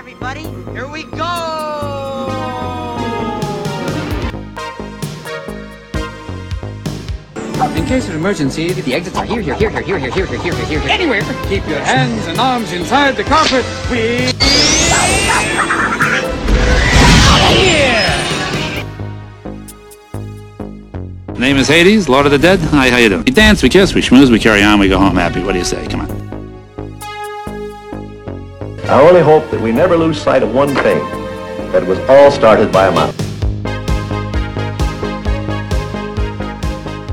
everybody. Here we go! In case of emergency, the exits are here, here, here, here, here, here, here, here, here, here, here, anywhere. Keep your hands and arms inside the carpet. We. Name is Hades, Lord of the Dead. Hi, how you doing? We dance, we kiss, we schmooze, we carry on, we go home happy. What do you say? Come on. I only hope that we never lose sight of one thing, that it was all started by a mouse.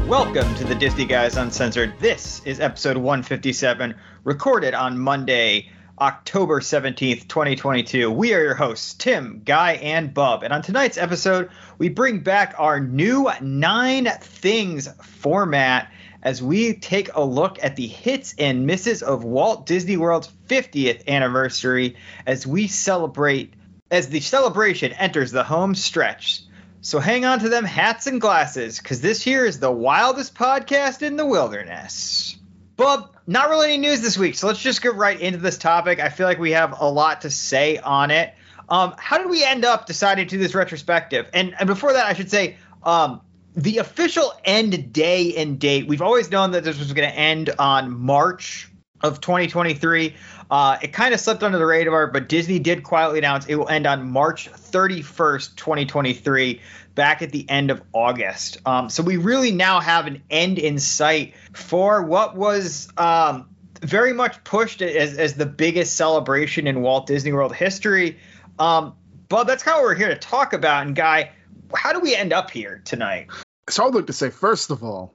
Welcome to the Disney Guys Uncensored. This is episode 157, recorded on Monday, October 17th, 2022. We are your hosts, Tim, Guy, and Bub. And on tonight's episode, we bring back our new Nine Things format as we take a look at the hits and misses of Walt Disney World's 50th anniversary as we celebrate, as the celebration enters the home stretch. So hang on to them hats and glasses, because this here is the wildest podcast in the wilderness. Bub, not really any news this week, so let's just get right into this topic. I feel like we have a lot to say on it. Um, how did we end up deciding to do this retrospective? And, and before that, I should say, um, the official end day and date, we've always known that this was going to end on March of 2023. Uh, it kind of slipped under the radar, but Disney did quietly announce it will end on March 31st, 2023, back at the end of August. Um, so we really now have an end in sight for what was um, very much pushed as, as the biggest celebration in Walt Disney World history. Um, but that's kind of what we're here to talk about. And, Guy, how do we end up here tonight? So I'd like to say, first of all,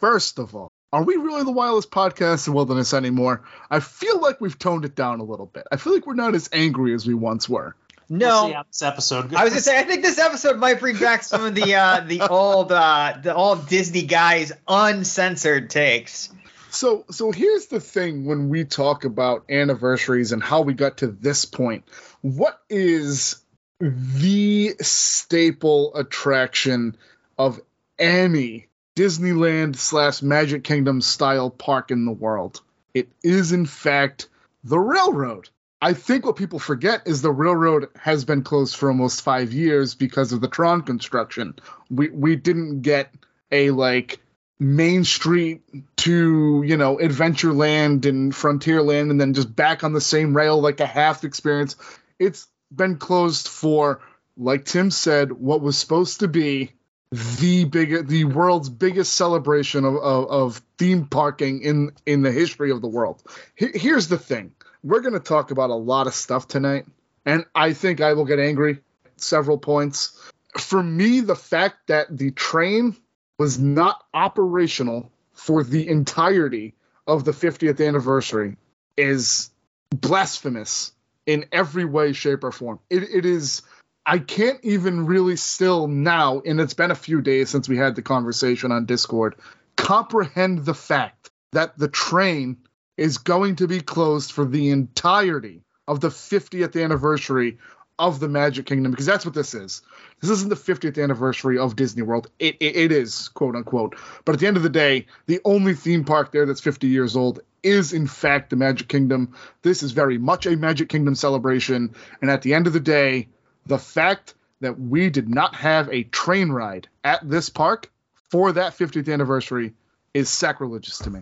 first of all, are we really the wildest podcast in wilderness anymore? I feel like we've toned it down a little bit. I feel like we're not as angry as we once were. No, We'll see this episode goes. I was gonna say I think this episode might bring back some of the uh, the old uh, the old Disney guys uncensored takes. So so here's the thing when we talk about anniversaries and how we got to this point. What is the staple attraction of any Disneyland slash Magic Kingdom style park in the world? It is in fact the railroad. I think what people forget is the railroad has been closed for almost five years because of the Tron construction. We we didn't get a like Main Street to you know Adventureland and Frontierland and then just back on the same rail like a half experience. It's been closed for like Tim said, what was supposed to be the big the world's biggest celebration of, of, of theme parking in in the history of the world. He- here's the thing we're going to talk about a lot of stuff tonight, and I think I will get angry several points. For me, the fact that the train was not operational for the entirety of the 50th anniversary is blasphemous in every way, shape, or form. It, it is. I can't even really still now, and it's been a few days since we had the conversation on Discord, comprehend the fact that the train is going to be closed for the entirety of the 50th anniversary of the Magic Kingdom because that's what this is. This isn't the 50th anniversary of Disney World. It, it, it is, quote unquote. But at the end of the day, the only theme park there that's 50 years old is, in fact, the Magic Kingdom. This is very much a Magic Kingdom celebration. And at the end of the day, the fact that we did not have a train ride at this park for that 50th anniversary is sacrilegious to me.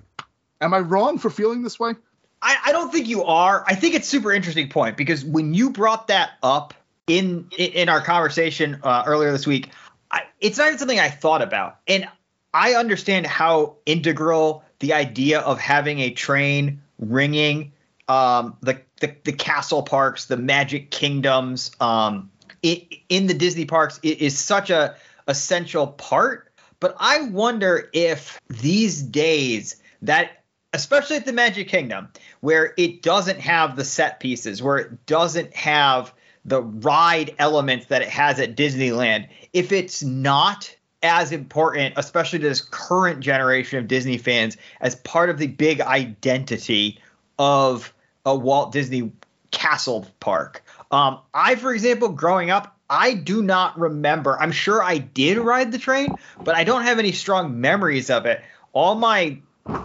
Am I wrong for feeling this way? I, I don't think you are. I think it's super interesting point because when you brought that up in in our conversation uh, earlier this week, I, it's not even something I thought about, and I understand how integral the idea of having a train ringing um, the, the the castle parks, the Magic Kingdoms, um, it, in the Disney parks it is such a essential part. But I wonder if these days that especially at the Magic Kingdom, where it doesn't have the set pieces, where it doesn't have the ride elements that it has at Disneyland, if it's not as important, especially to this current generation of Disney fans, as part of the big identity of a Walt Disney Castle Park. Um, I, for example, growing up, I do not remember. I'm sure I did ride the train, but I don't have any strong memories of it. All my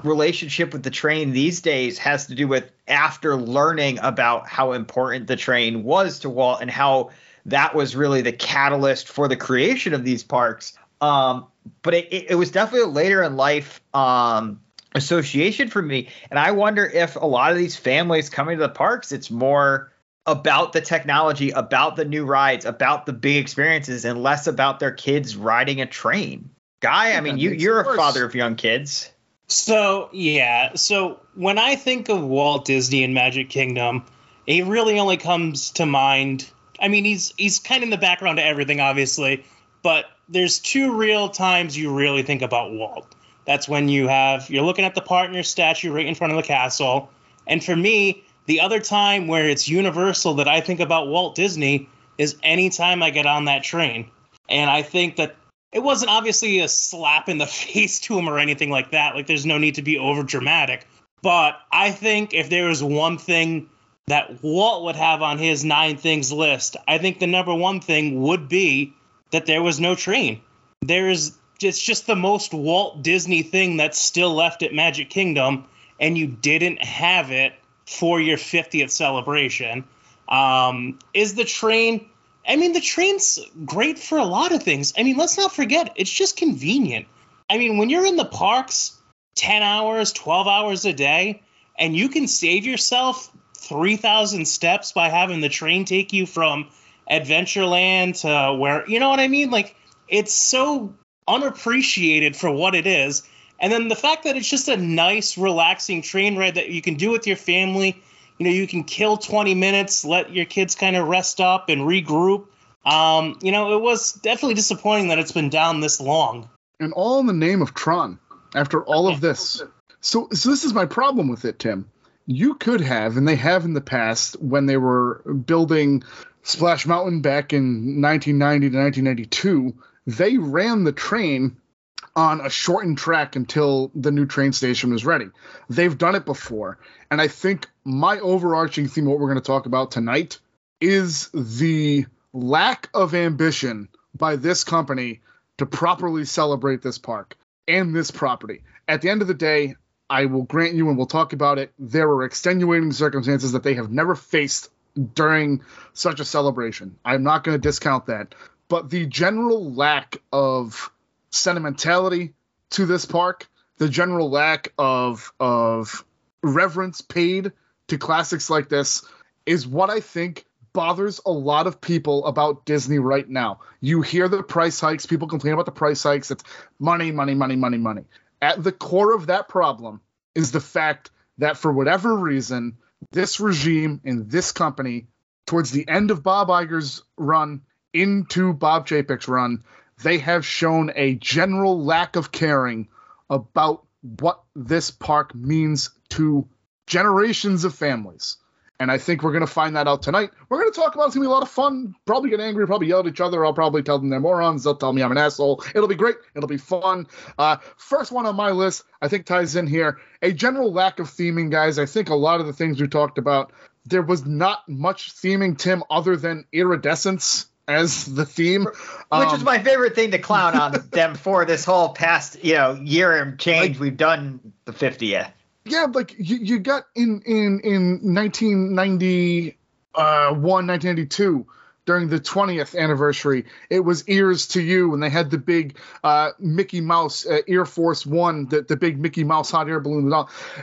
relationship with the train these days has to do with after learning about how important the train was to Walt and how that was really the catalyst for the creation of these parks. Um, but it, it, was definitely a later in life um, association for me. And I wonder if a lot of these families coming to the parks, it's more about the technology, about the new rides, about the big experiences, and less about their kids riding a train. Guy, I mean, you, you're a father of young kids. So yeah, so when I think of Walt Disney and Magic Kingdom, he really only comes to mind. I mean, he's he's kind of in the background to everything, obviously, but there's two real times you really think about Walt. That's when you have you're looking at the partner statue right in front of the castle, and for me, the other time where it's universal that I think about Walt Disney is anytime I get on that train, and I think that it wasn't obviously a slap in the face to him or anything like that. Like there's no need to be over dramatic. But I think if there was one thing that Walt would have on his nine things list, I think the number one thing would be that there was no train. There is it's just the most Walt Disney thing that's still left at Magic Kingdom, and you didn't have it for your 50th celebration. Um, is the train I mean, the train's great for a lot of things. I mean, let's not forget, it's just convenient. I mean, when you're in the parks 10 hours, 12 hours a day, and you can save yourself 3,000 steps by having the train take you from Adventureland to where, you know what I mean? Like, it's so unappreciated for what it is. And then the fact that it's just a nice, relaxing train ride that you can do with your family. You know you can kill 20 minutes let your kids kind of rest up and regroup. Um, you know it was definitely disappointing that it's been down this long. And all in the name of tron after all of this. So, so this is my problem with it tim. You could have and they have in the past when they were building splash mountain back in 1990 to 1992 they ran the train on a shortened track until the new train station was ready. They've done it before. And I think my overarching theme, what we're going to talk about tonight, is the lack of ambition by this company to properly celebrate this park and this property. At the end of the day, I will grant you, and we'll talk about it, there are extenuating circumstances that they have never faced during such a celebration. I'm not going to discount that. But the general lack of sentimentality to this park, the general lack of of reverence paid to classics like this is what I think bothers a lot of people about Disney right now. You hear the price hikes, people complain about the price hikes, it's money, money, money, money, money. At the core of that problem is the fact that for whatever reason, this regime and this company, towards the end of Bob Iger's run into Bob Chapek's run, they have shown a general lack of caring about what this park means to generations of families. And I think we're going to find that out tonight. We're going to talk about it's going to be a lot of fun. Probably get angry, probably yell at each other. I'll probably tell them they're morons. They'll tell me I'm an asshole. It'll be great. It'll be fun. Uh, first one on my list, I think ties in here. A general lack of theming, guys. I think a lot of the things we talked about, there was not much theming, Tim, other than iridescence as the theme, which um, is my favorite thing to clown on them for this whole past you know year and change. Like, we've done the 50th. Yeah, like you, you got in in in 1991, 1992 during the 20th anniversary. It was Ears to You, when they had the big uh, Mickey Mouse uh, Air Force One, the, the big Mickey Mouse hot air balloon.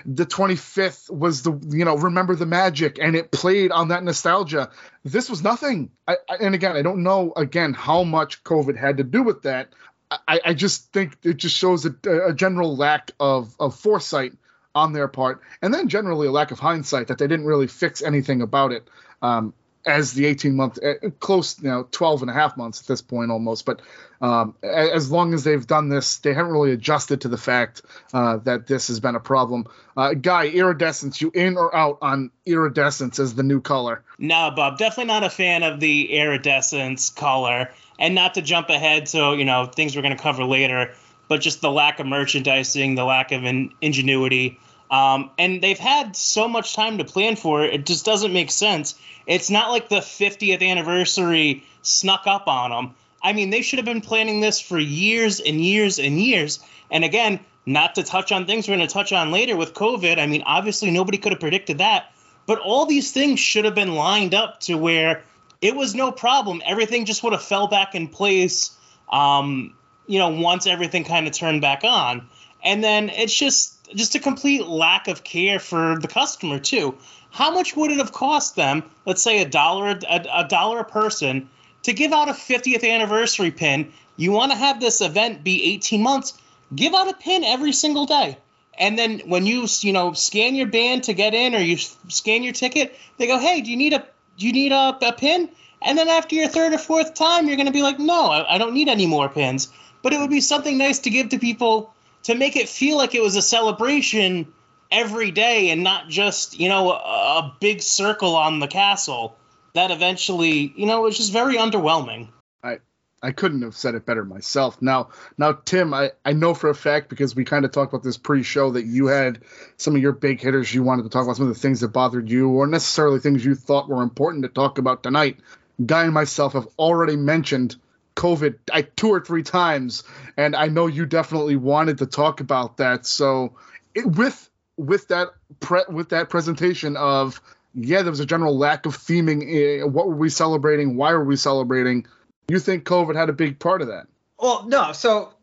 The 25th was the, you know, Remember the Magic, and it played on that nostalgia. This was nothing. I, I, and again, I don't know, again, how much COVID had to do with that. I, I just think it just shows a, a general lack of, of foresight on their part, and then generally a lack of hindsight that they didn't really fix anything about it. Um, as the 18 month uh, close know 12 and a half months at this point almost but um, as long as they've done this they haven't really adjusted to the fact uh, that this has been a problem. Uh, guy iridescence you in or out on iridescence as the new color? No bob definitely not a fan of the iridescence color. And not to jump ahead so you know things we're going to cover later but just the lack of merchandising the lack of in- ingenuity um, and they've had so much time to plan for it, it just doesn't make sense. It's not like the 50th anniversary snuck up on them. I mean, they should have been planning this for years and years and years. And again, not to touch on things we're going to touch on later with COVID. I mean, obviously nobody could have predicted that, but all these things should have been lined up to where it was no problem. Everything just would have fell back in place. Um, you know, once everything kind of turned back on, and then it's just just a complete lack of care for the customer too. How much would it have cost them? Let's say a dollar a, a dollar a person to give out a 50th anniversary pin. You want to have this event be 18 months? Give out a pin every single day. And then when you you know scan your band to get in or you scan your ticket, they go, "Hey, do you need a do you need a, a pin?" And then after your third or fourth time, you're going to be like, "No, I, I don't need any more pins." But it would be something nice to give to people to make it feel like it was a celebration every day and not just you know a, a big circle on the castle that eventually you know was just very underwhelming I I couldn't have said it better myself. Now, now, Tim, I, I know for a fact because we kind of talked about this pre-show that you had some of your big hitters you wanted to talk about some of the things that bothered you, or necessarily things you thought were important to talk about tonight. Guy and myself have already mentioned COVID I, two or three times, and I know you definitely wanted to talk about that. So, it, with with that pre, with that presentation of yeah, there was a general lack of theming. Uh, what were we celebrating? Why were we celebrating? You think COVID had a big part of that? Well, no. So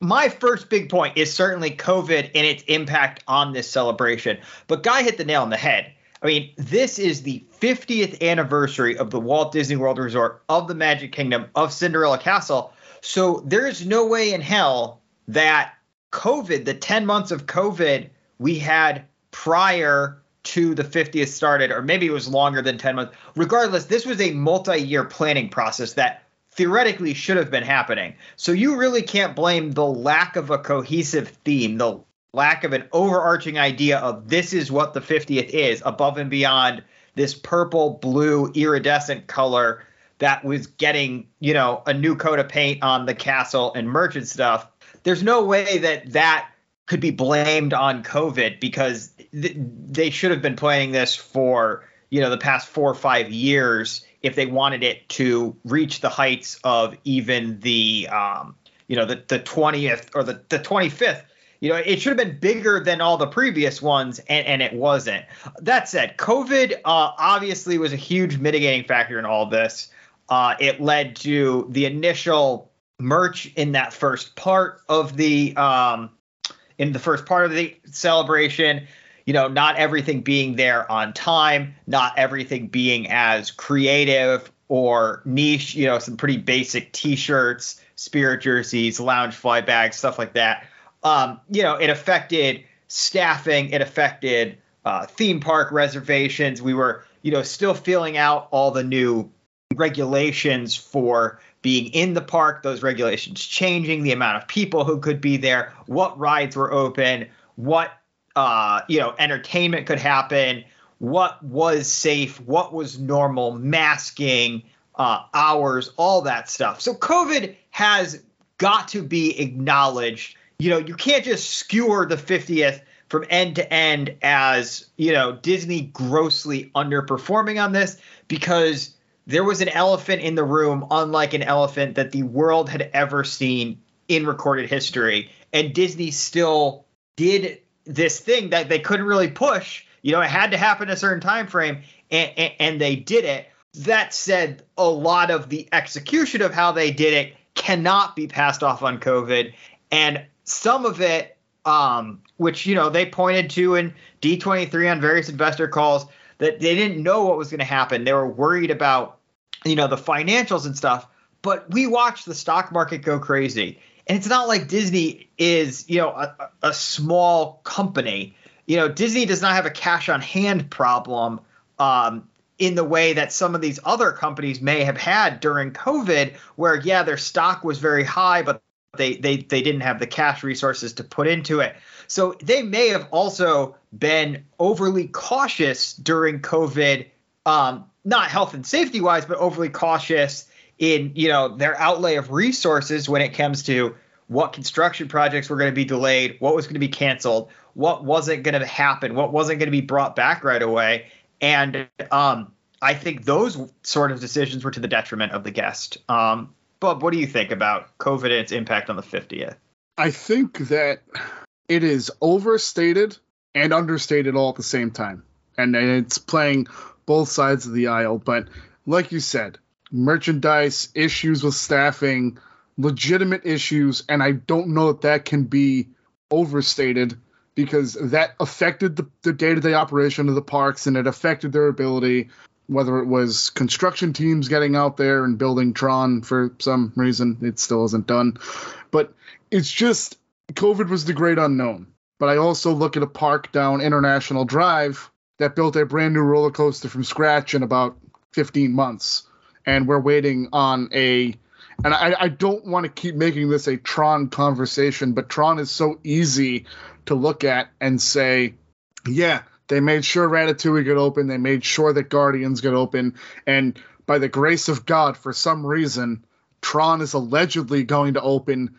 my first big point is certainly COVID and its impact on this celebration. But Guy hit the nail on the head. I mean, this is the 50th anniversary of the Walt Disney World Resort, of the Magic Kingdom, of Cinderella Castle. So there's no way in hell that COVID, the 10 months of COVID we had prior to the 50th started, or maybe it was longer than 10 months. Regardless, this was a multi year planning process that theoretically should have been happening. So you really can't blame the lack of a cohesive theme, the lack of an overarching idea of this is what the 50th is, above and beyond this purple, blue, iridescent color that was getting, you know, a new coat of paint on the castle and merchant stuff. There's no way that that could be blamed on COVID because th- they should have been planning this for you know the past four or five years if they wanted it to reach the heights of even the um, you know the the 20th or the the 25th you know it should have been bigger than all the previous ones and, and it wasn't. That said covid uh, obviously was a huge mitigating factor in all this. Uh, it led to the initial merch in that first part of the um, in the first part of the celebration. You know, not everything being there on time, not everything being as creative or niche, you know, some pretty basic t-shirts, spirit jerseys, Loungefly bags, stuff like that. Um, you know, it affected staffing, it affected uh, theme park reservations. We were, you know, still filling out all the new regulations for being in the park, those regulations changing, the amount of people who could be there, what rides were open, what uh, you know, entertainment could happen, what was safe, what was normal, masking, uh, hours, all that stuff. So COVID has got to be acknowledged. You know, you can't just skewer the 50th from end to end as, you know, Disney grossly underperforming on this because there was an elephant in the room, unlike an elephant that the world had ever seen in recorded history. And Disney still did this thing that they couldn't really push. You know, it had to happen a certain time frame, and, and, and they did it. That said, a lot of the execution of how they did it cannot be passed off on COVID, and some of it, um, which you know they pointed to in D23 on various investor calls, that they didn't know what was going to happen. They were worried about, you know, the financials and stuff. But we watched the stock market go crazy and it's not like Disney is, you know, a, a small company. You know, Disney does not have a cash on hand problem um, in the way that some of these other companies may have had during COVID, where yeah, their stock was very high, but they they they didn't have the cash resources to put into it. So they may have also been overly cautious during COVID, um, not health and safety wise, but overly cautious in you know their outlay of resources when it comes to what construction projects were going to be delayed, what was going to be canceled, what wasn't going to happen, what wasn't going to be brought back right away, and um, I think those sort of decisions were to the detriment of the guest. Um, Bob, what do you think about COVID and its impact on the 50th? I think that it is overstated and understated all at the same time. And, and it's playing both sides of the aisle. But like you said, merchandise, issues with staffing, legitimate issues. And I don't know that that can be overstated because that affected the, the day-to-day operation of the parks and it affected their ability whether it was construction teams getting out there and building Tron for some reason, it still isn't done. But it's just COVID was the great unknown. But I also look at a park down International Drive that built a brand new roller coaster from scratch in about 15 months. And we're waiting on a. And I, I don't want to keep making this a Tron conversation, but Tron is so easy to look at and say, yeah, they made sure Ratatouille get open. They made sure that Guardians get open. And by the grace of God, for some reason, Tron is allegedly going to open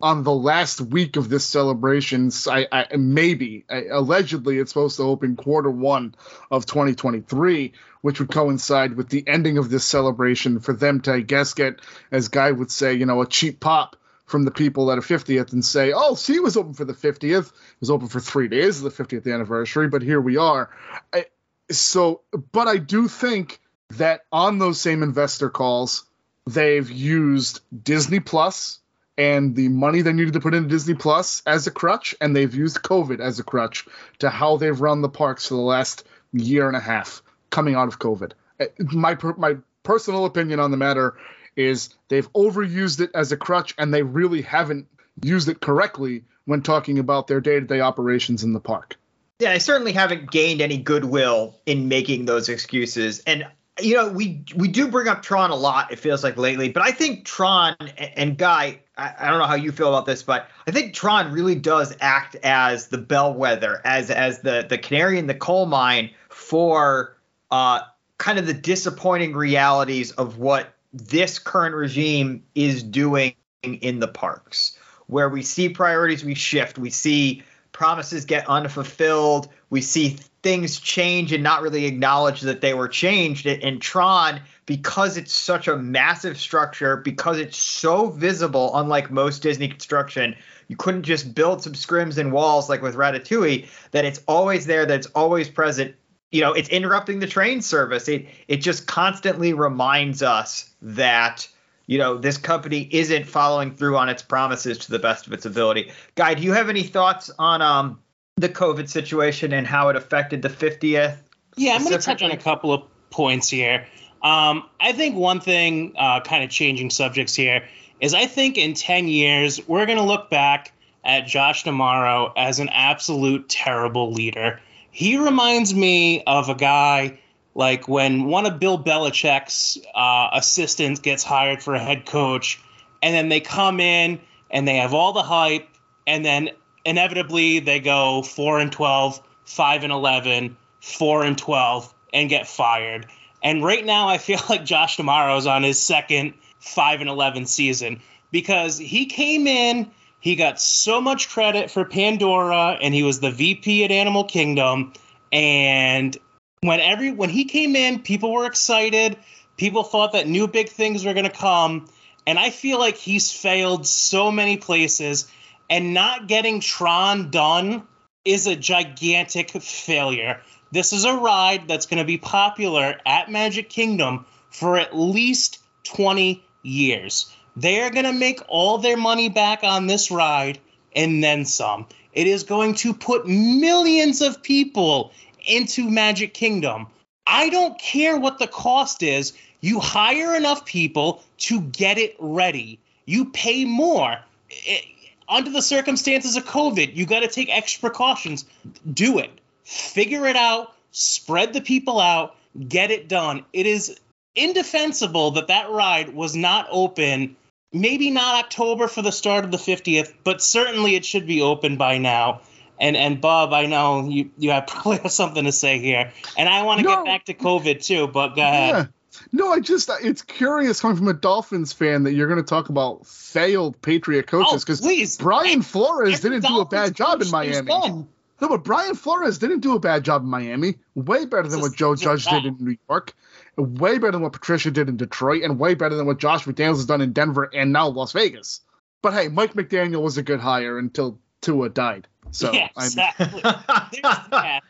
on the last week of this celebration. I, I maybe I, allegedly it's supposed to open quarter one of 2023, which would coincide with the ending of this celebration for them to, I guess, get as Guy would say, you know, a cheap pop from the people at a 50th and say, oh, see, it was open for the 50th. It was open for three days of the 50th anniversary, but here we are. I, so, but I do think that on those same investor calls, they've used Disney Plus and the money they needed to put into Disney Plus as a crutch, and they've used COVID as a crutch to how they've run the parks for the last year and a half coming out of COVID. Uh, my my personal opinion on the matter is they've overused it as a crutch and they really haven't used it correctly when talking about their day-to-day operations in the park. Yeah, I certainly haven't gained any goodwill in making those excuses. And you know, we we do bring up Tron a lot. It feels like lately, but I think Tron and Guy. I, I don't know how you feel about this, but I think Tron really does act as the bellwether, as as the the canary in the coal mine for uh, kind of the disappointing realities of what this current regime is doing in the parks, where we see priorities we shift, we see promises get unfulfilled, we see things change and not really acknowledge that they were changed. And Tron, because it's such a massive structure, because it's so visible, unlike most Disney construction, you couldn't just build some scrims and walls like with Ratatouille, that it's always there, that it's always present you know it's interrupting the train service. It it just constantly reminds us that you know this company isn't following through on its promises to the best of its ability. Guy do you have any thoughts on um the covid situation and how it affected the 50th yeah i'm going to touch on a couple of points here. Um, i think one thing uh, kind of changing subjects here is i think in 10 years we're going to look back at josh D'Amaro as an absolute terrible leader he reminds me of a guy like when one of Bill Belichick's uh, assistants gets hired for a head coach, and then they come in and they have all the hype, and then inevitably they go four and 12, five and 11, four and 12, and get fired. And right now, I feel like Josh is on his second five and 11 season because he came in he got so much credit for Pandora, and he was the VP at Animal Kingdom. And when every when he came in, people were excited. People thought that new big things were going to come. And I feel like he's failed so many places, and not getting Tron done is a gigantic failure. This is a ride that's going to be popular at Magic Kingdom for at least 20 years. They are going to make all their money back on this ride and then some. It is going to put millions of people into Magic Kingdom. I don't care what the cost is. You hire enough people to get it ready. You pay more. It, under the circumstances of COVID, you got to take extra precautions. Do it. Figure it out. Spread the people out. Get it done. It is indefensible that that ride was not open maybe not October for the start of the 50th, but certainly it should be open by now. And and Bob, I know you you have probably have something to say here, and I want to no. get back to COVID too. But go ahead. Yeah. No, I just it's curious coming from a Dolphins fan that you're going to talk about failed Patriot coaches because oh, Brian Flores didn't do a bad job in Miami. No, but Brian Flores didn't do a bad job in Miami. Way better than what Joe Judge did in New York way better than what Patricia did in Detroit, and way better than what Josh McDaniels has done in Denver and now Las Vegas. But hey, Mike McDaniel was a good hire until Tua died. So yeah, I'm, exactly. There's. Not,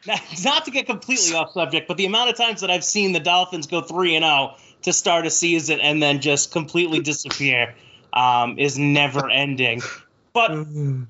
not to get completely off subject, but the amount of times that I've seen the Dolphins go three and zero to start a season and then just completely disappear um, is never ending. But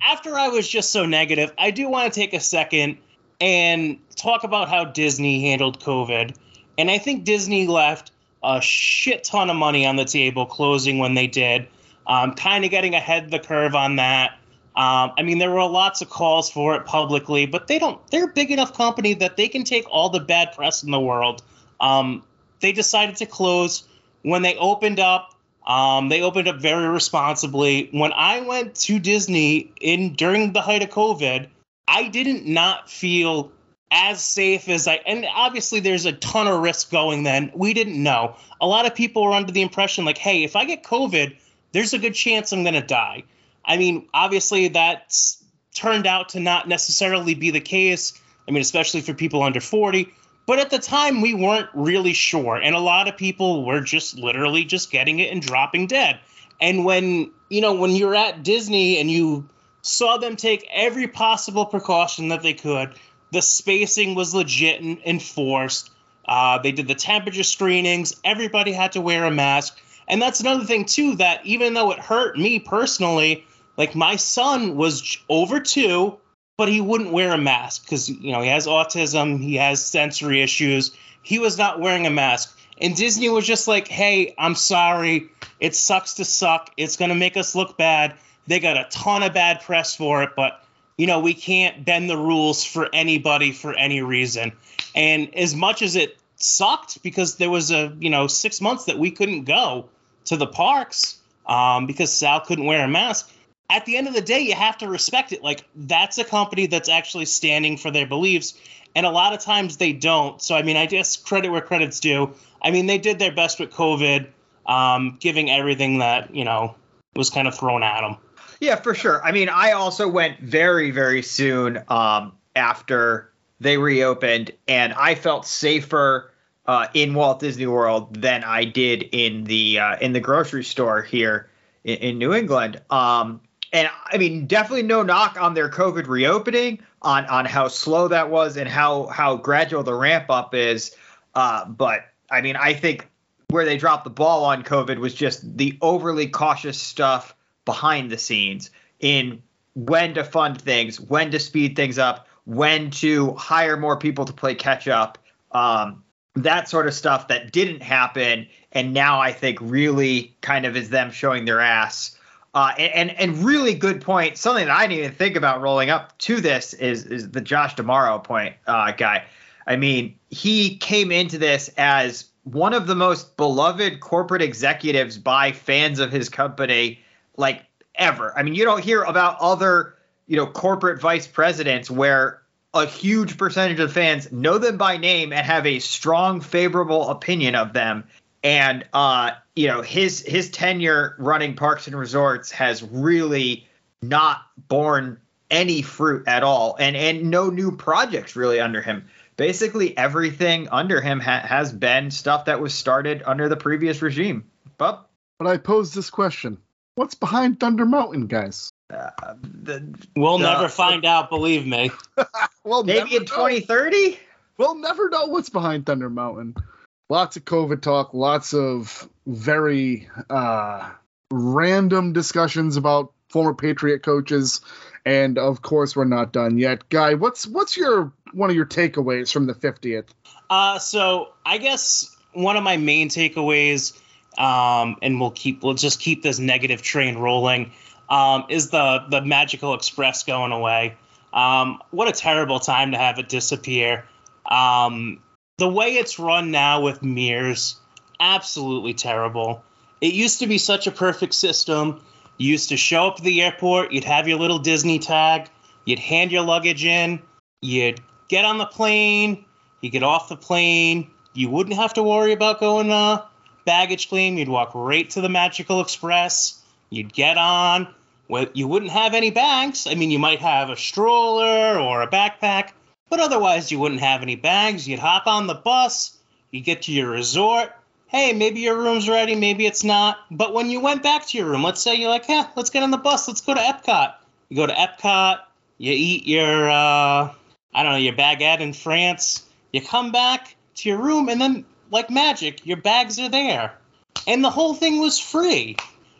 after I was just so negative, I do want to take a second and talk about how Disney handled COVID. And I think Disney left a shit ton of money on the table closing when they did. Um, kind of getting ahead of the curve on that. Um, I mean, there were lots of calls for it publicly, but they don't. They're a big enough company that they can take all the bad press in the world. Um, they decided to close when they opened up. Um, they opened up very responsibly. When I went to Disney in during the height of COVID, I didn't not feel as safe as I. And obviously, there's a ton of risk going. Then we didn't know. A lot of people were under the impression like, hey, if I get COVID, there's a good chance I'm gonna die. I mean, obviously, that's turned out to not necessarily be the case. I mean, especially for people under 40. But at the time, we weren't really sure. And a lot of people were just literally just getting it and dropping dead. And when, you know, when you're at Disney and you saw them take every possible precaution that they could, the spacing was legit and enforced. Uh, they did the temperature screenings. Everybody had to wear a mask. And that's another thing, too, that even though it hurt me personally, like my son was over two, but he wouldn't wear a mask because you know he has autism, he has sensory issues. He was not wearing a mask, and Disney was just like, "Hey, I'm sorry. It sucks to suck. It's gonna make us look bad. They got a ton of bad press for it, but you know we can't bend the rules for anybody for any reason." And as much as it sucked because there was a you know six months that we couldn't go to the parks um, because Sal couldn't wear a mask at the end of the day, you have to respect it. Like that's a company that's actually standing for their beliefs, and a lot of times they don't. So I mean, I guess credit where credit's due. I mean, they did their best with COVID, um, giving everything that you know was kind of thrown at them. Yeah, for sure. I mean, I also went very, very soon um, after they reopened, and I felt safer uh, in Walt Disney World than I did in the uh, in the grocery store here in, in New England. Um, and I mean, definitely no knock on their COVID reopening, on on how slow that was and how how gradual the ramp up is. Uh, but I mean, I think where they dropped the ball on COVID was just the overly cautious stuff behind the scenes in when to fund things, when to speed things up, when to hire more people to play catch up. Um, that sort of stuff that didn't happen, and now I think really kind of is them showing their ass uh, and and really good point. Something that I didn't even think about rolling up to this is is the Josh D'Amaro point uh, guy. I mean, he came into this as one of the most beloved corporate executives by fans of his company, like ever. I mean, you don't hear about other you know corporate vice presidents where a huge percentage of fans know them by name and have a strong favorable opinion of them and uh, you know his his tenure running parks and resorts has really not borne any fruit at all, and and no new projects really under him. Basically, everything under him ha- has been stuff that was started under the previous regime. But but I pose this question: What's behind Thunder Mountain, guys? Uh, the, we'll the, never find out. Believe me. well, maybe in 2030. We'll never know what's behind Thunder Mountain lots of COVID talk, lots of very uh, random discussions about former Patriot coaches, and of course, we're not done yet. Guy, what's what's your one of your takeaways from the 50th? Uh, so I guess one of my main takeaways, um, and we'll keep we'll just keep this negative train rolling, um, is the the Magical Express going away. Um, what a terrible time to have it disappear. Um, the way it's run now with Mears, absolutely terrible. It used to be such a perfect system. You used to show up at the airport, you'd have your little Disney tag, you'd hand your luggage in, you'd get on the plane, you get off the plane, you wouldn't have to worry about going uh, baggage claim. You'd walk right to the Magical Express. You'd get on. Well, you wouldn't have any bags. I mean, you might have a stroller or a backpack, but otherwise, you wouldn't have any bags. You'd hop on the bus, you get to your resort, hey, maybe your room's ready, maybe it's not. But when you went back to your room, let's say you're like, yeah, let's get on the bus, let's go to Epcot. You go to Epcot, you eat your, uh, I don't know, your baguette in France. You come back to your room, and then, like magic, your bags are there. And the whole thing was free.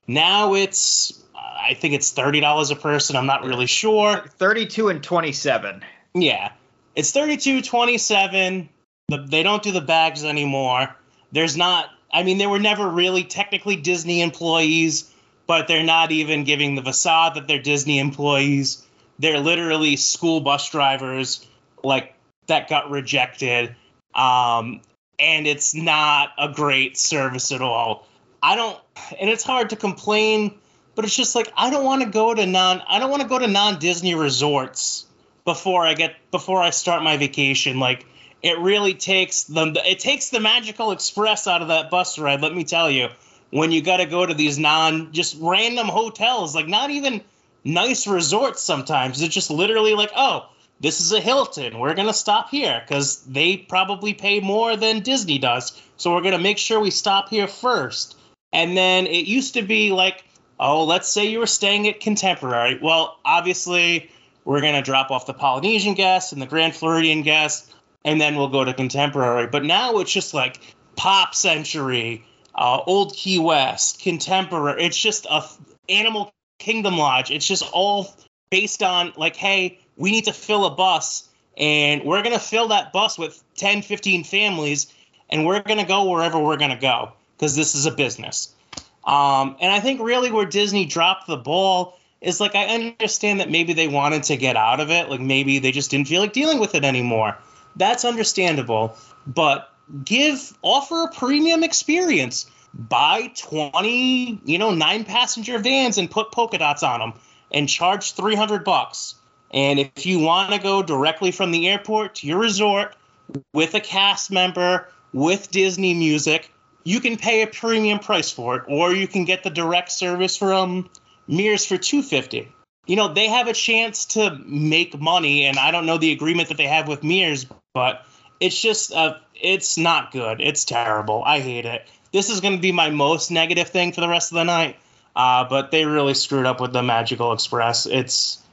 Now it's, I think it's $30 a person. I'm not really sure. 32 and 27. Yeah. It's 32 27. The, they don't do the bags anymore. There's not, I mean, they were never really technically Disney employees, but they're not even giving the facade that they're Disney employees. They're literally school bus drivers, like, that got rejected. Um, and it's not a great service at all. I don't, and it's hard to complain, but it's just like, I don't want to go to non, I don't want to go to non Disney resorts before I get before I start my vacation. Like it really takes the it takes the magical express out of that bus ride. Let me tell you, when you got to go to these non just random hotels, like not even nice resorts. Sometimes it's just literally like, oh, this is a Hilton. We're gonna stop here because they probably pay more than Disney does. So we're gonna make sure we stop here first. And then it used to be like, oh, let's say you were staying at Contemporary. Well, obviously we're going to drop off the Polynesian guests and the Grand Floridian guests, and then we'll go to contemporary. But now it's just like pop century, uh, old Key West, contemporary. It's just a Animal Kingdom Lodge. It's just all based on like, hey, we need to fill a bus, and we're going to fill that bus with 10, 15 families, and we're going to go wherever we're going to go because this is a business. Um, and I think really where Disney dropped the ball is like I understand that maybe they wanted to get out of it, like maybe they just didn't feel like dealing with it anymore. That's understandable, but give offer a premium experience. Buy 20, you know, nine passenger vans and put polka dots on them and charge 300 bucks. And if you want to go directly from the airport to your resort with a cast member with Disney music, you can pay a premium price for it or you can get the direct service from Mears for 250. You know, they have a chance to make money, and I don't know the agreement that they have with Mears, but it's just, uh, it's not good. It's terrible. I hate it. This is going to be my most negative thing for the rest of the night, uh, but they really screwed up with the Magical Express. It's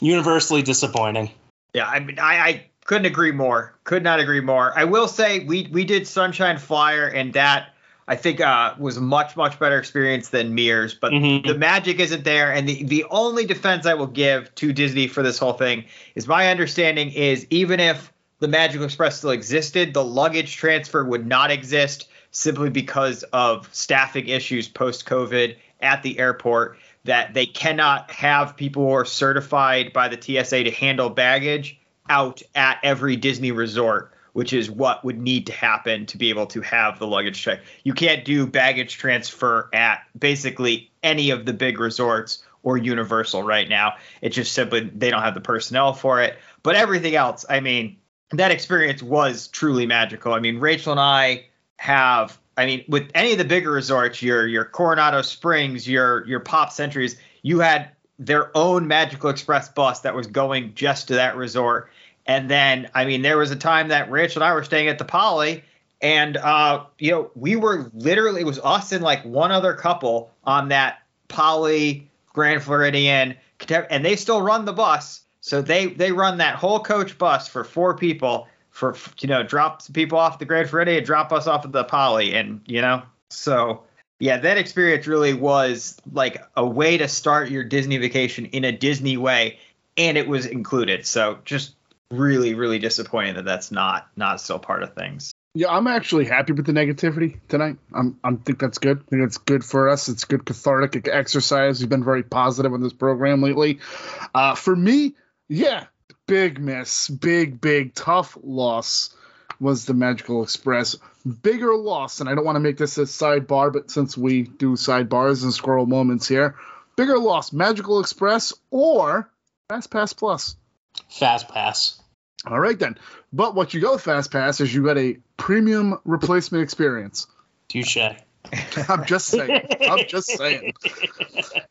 universally disappointing. Yeah, I mean, I, I couldn't agree more. Could not agree more. I will say we we did Sunshine Flyer, and that I think uh, was a much much better experience than Mears, but mm-hmm. the magic isn't there. And the the only defense I will give to Disney for this whole thing is my understanding is even if the Magical Express still existed, the luggage transfer would not exist simply because of staffing issues post COVID at the airport. That they cannot have people who are certified by the TSA to handle baggage out at every Disney resort which is what would need to happen to be able to have the luggage check. You can't do baggage transfer at basically any of the big resorts or Universal right now. It's just simply they don't have the personnel for it. But everything else, I mean, that experience was truly magical. I mean, Rachel and I have I mean, with any of the bigger resorts, your your Coronado Springs, your your Pop Centuries, you had their own Magical Express bus that was going just to that resort. And then, I mean, there was a time that Rich and I were staying at the Poly, and uh, you know, we were literally it was us and like one other couple on that Poly Grand Floridian, and they still run the bus. So they they run that whole coach bus for four people for you know drop people off the Grand Floridian, drop us off at the Poly, and you know so yeah, that experience really was like a way to start your Disney vacation in a Disney way, and it was included. So just really really disappointing that that's not not still part of things. Yeah, I'm actually happy with the negativity tonight. I'm I think that's good. I think it's good for us. It's good cathartic exercise. We've been very positive on this program lately. Uh, for me, yeah, big miss, big big tough loss was the Magical Express. Bigger loss, and I don't want to make this a sidebar, but since we do sidebars and squirrel moments here, bigger loss, Magical Express or Fast Pass Plus. Fast Pass. All right then. But what you go with Fast Pass is you got a premium replacement experience. Touche. I'm just saying. I'm just saying.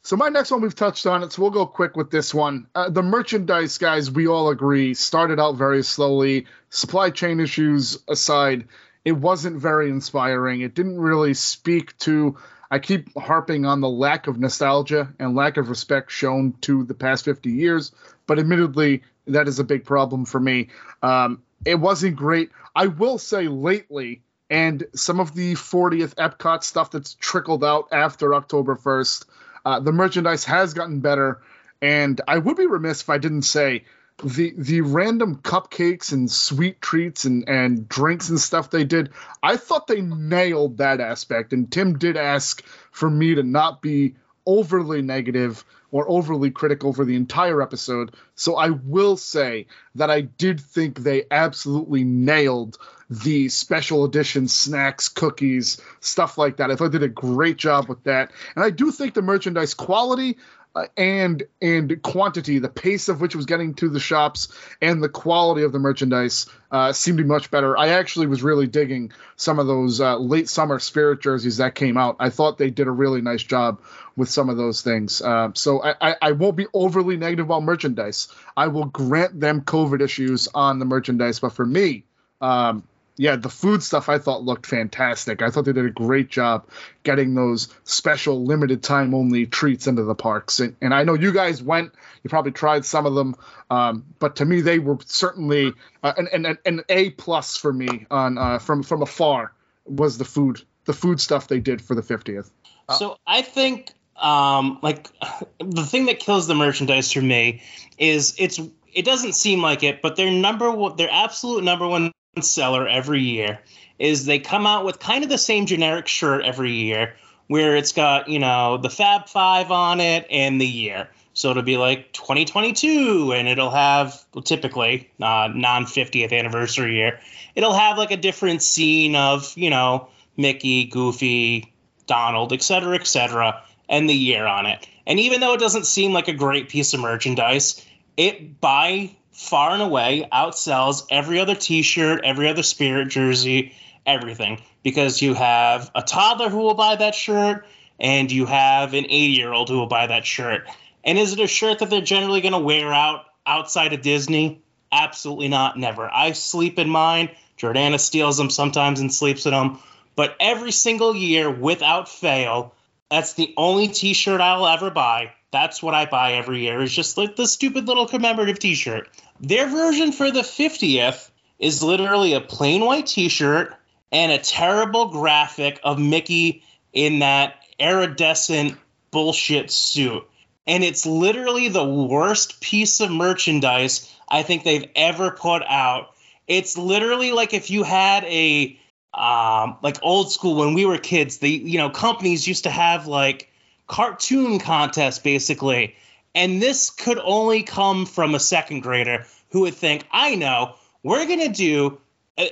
So my next one we've touched on it, so we'll go quick with this one. Uh, the merchandise, guys, we all agree, started out very slowly. Supply chain issues aside, it wasn't very inspiring. It didn't really speak to. I keep harping on the lack of nostalgia and lack of respect shown to the past 50 years, but admittedly, that is a big problem for me. Um, it wasn't great. I will say lately, and some of the 40th Epcot stuff that's trickled out after October 1st, uh, the merchandise has gotten better. And I would be remiss if I didn't say the the random cupcakes and sweet treats and and drinks and stuff they did. I thought they nailed that aspect. And Tim did ask for me to not be overly negative or overly critical for the entire episode. So I will say that I did think they absolutely nailed the special edition snacks, cookies, stuff like that. I thought they did a great job with that. And I do think the merchandise quality uh, and and quantity, the pace of which was getting to the shops, and the quality of the merchandise uh, seemed to be much better. I actually was really digging some of those uh, late summer spirit jerseys that came out. I thought they did a really nice job with some of those things. Uh, so I, I, I won't be overly negative about merchandise. I will grant them COVID issues on the merchandise, but for me, um, yeah, the food stuff I thought looked fantastic. I thought they did a great job getting those special limited time only treats into the parks. And, and I know you guys went, you probably tried some of them, um, but to me they were certainly uh, an, an, an A plus for me on uh, from from afar was the food the food stuff they did for the 50th. So I think um, like the thing that kills the merchandise for me is it's it doesn't seem like it, but their number one, their absolute number one seller every year is they come out with kind of the same generic shirt every year where it's got, you know, the Fab Five on it and the year. So it'll be like 2022 and it'll have well, typically uh, non 50th anniversary year. It'll have like a different scene of, you know, Mickey, Goofy, Donald, et cetera, et cetera, and the year on it. And even though it doesn't seem like a great piece of merchandise, it by far and away outsells every other t-shirt, every other spirit jersey, everything because you have a toddler who will buy that shirt and you have an 80-year-old who will buy that shirt. And is it a shirt that they're generally going to wear out outside of Disney? Absolutely not, never. I sleep in mine. Jordana steals them sometimes and sleeps in them. But every single year, without fail, that's the only t-shirt I'll ever buy. That's what I buy every year. Is just like the stupid little commemorative t-shirt. Their version for the 50th is literally a plain white t shirt and a terrible graphic of Mickey in that iridescent bullshit suit. And it's literally the worst piece of merchandise I think they've ever put out. It's literally like if you had a um, like old school when we were kids, the you know companies used to have like cartoon contest, basically and this could only come from a second grader who would think, I know, we're going to do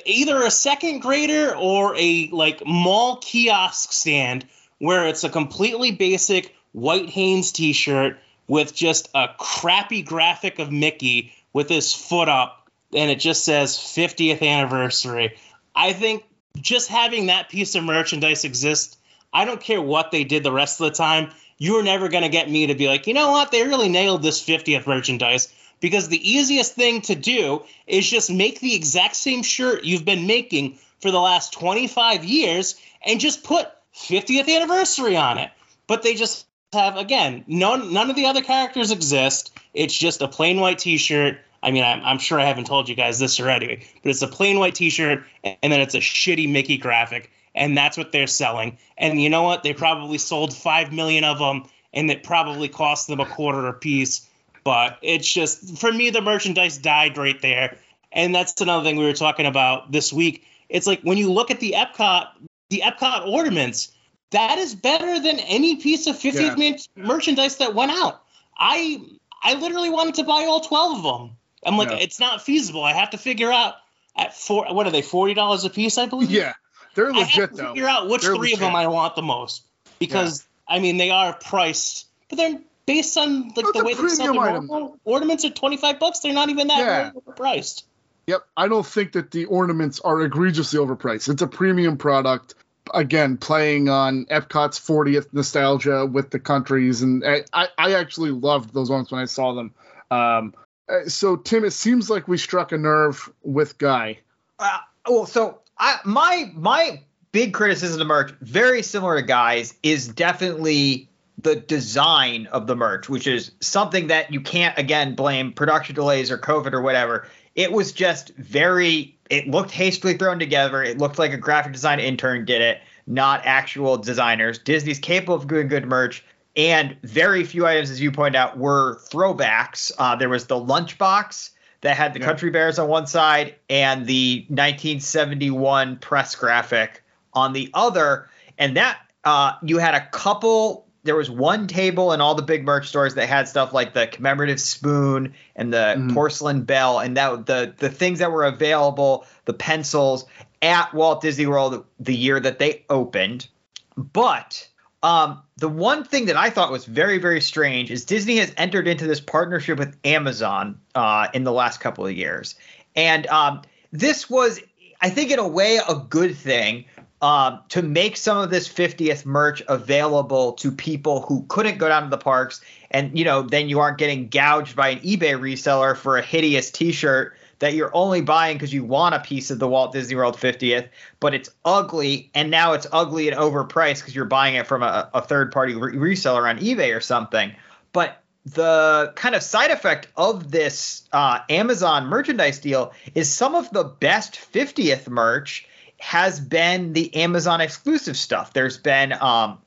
either a second grader or a like mall kiosk stand where it's a completely basic white Hanes t shirt with just a crappy graphic of Mickey with his foot up and it just says 50th anniversary. I think just having that piece of merchandise exist, I don't care what they did the rest of the time you're never going to get me to be like, you know what, they really nailed this 50th merchandise. Because the easiest thing to do is just make the exact same shirt you've been making for the last 25 years and just put 50th anniversary on it. But they just have, again, none, none of the other characters exist. It's just a plain white t shirt. I mean, I'm, I'm sure I haven't told you guys this already, but it's a plain white t shirt and then it's a shitty Mickey graphic and that's what they're selling. And you know what? They probably sold five million of them, and it probably cost them a quarter a piece. But it's just for me, the merchandise died right there, and that's another thing we were talking about this week. It's like when you look at the Epcot, the Epcot ornaments, that is better than any piece of 50th yeah. merchandise that went out. I I literally wanted to buy all 12 of them. I'm like, yeah. it's not feasible. I have to figure out at four. What are they? Forty dollars a piece, I believe. Yeah, they're legit I have to though. Figure out which they're three legit. of them I want the most because yeah. I mean they are priced, but they're based on like the way they sell the ornaments are twenty five bucks. They're not even that yeah. overpriced. Yep, I don't think that the ornaments are egregiously overpriced. It's a premium product. Again, playing on Epcot's 40th nostalgia with the countries, and I, I actually loved those ones when I saw them. Um, uh, so Tim, it seems like we struck a nerve with Guy. Uh, well, so I, my my big criticism of merch, very similar to guys, is definitely the design of the merch, which is something that you can't again blame production delays or COVID or whatever. It was just very. It looked hastily thrown together. It looked like a graphic design intern did it, not actual designers. Disney's capable of doing good merch and very few items, as you point out, were throwbacks. Uh, there was the lunchbox that had the Yeah. Country Bears on one side and the 1971 press graphic on the other, and that uh, you had a couple. There was one table in all the big merch stores that had stuff like the commemorative spoon and the Mhm. porcelain bell, and that the the things that were available, the pencils at Walt Disney World the year that they opened. But um, the one thing that I thought was very, very strange is Disney has entered into this partnership with Amazon uh, in the last couple of years. And um, this was, I think, in a way, a good thing um, to make some of this 50th merch available to people who couldn't go down to the parks. And, you know, then you aren't getting gouged by an eBay reseller for a hideous t shirt that you're only buying because you want a piece of the Walt Disney World 50th, but it's ugly, and now it's ugly and overpriced because you're buying it from a, a third party re- reseller on eBay or something. But the kind of side effect of this uh, Amazon merchandise deal is some of the best 50th merch has been the Amazon exclusive stuff. There's been um,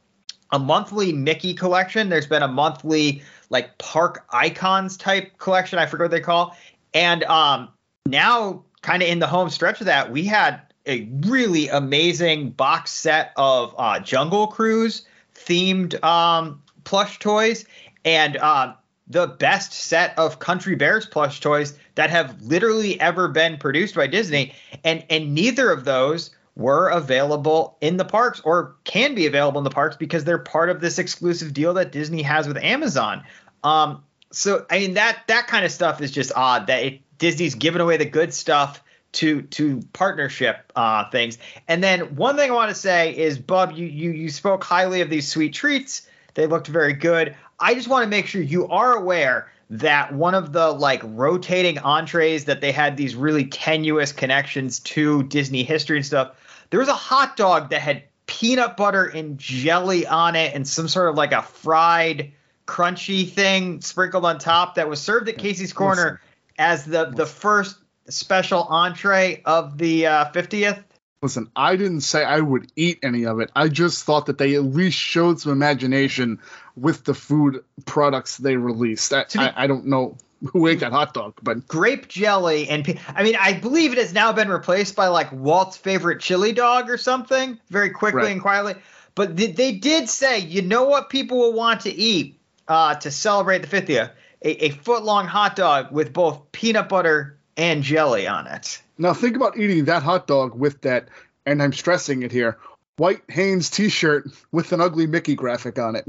a monthly Mickey collection. There's been a monthly like park icons type collection. I forget what they call. And um, now, kind of in the home stretch of that, we had a really amazing box set of uh, Jungle Cruise themed um, plush toys and uh, the best set of Country Bears plush toys that have literally ever been produced by Disney. And and neither of those were available in the parks or can be available in the parks because they're part of this exclusive deal that Disney has with Amazon. Um, so I mean that that kind of stuff is just odd that it, Disney's giving away the good stuff to to partnership uh, things. And then one thing I want to say is, Bub, you you you spoke highly of these sweet treats. They looked very good. I just want to make sure you are aware that one of the like rotating entrees that they had these really tenuous connections to Disney history and stuff. There was a hot dog that had peanut butter and jelly on it and some sort of like a fried crunchy thing sprinkled on top that was served at Casey's Corner as the the first special entree of the uh, 50th. Listen, I didn't say I would eat any of it. I just thought that they at least showed some imagination with the food products they released. I, be- I, I don't know who ate that hot dog, but Grape jelly and pe- I mean I believe it has now been replaced by like Walt's favorite chili dog or something very quickly Right. and quietly. But th- they did say, you know what people will want to eat uh, to celebrate the 50th? A, a foot long hot dog with both peanut butter and jelly on it. now think about eating that hot dog with that, and I'm stressing it here, white Hanes t-shirt with an ugly Mickey graphic on it.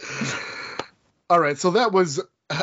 All right, so that was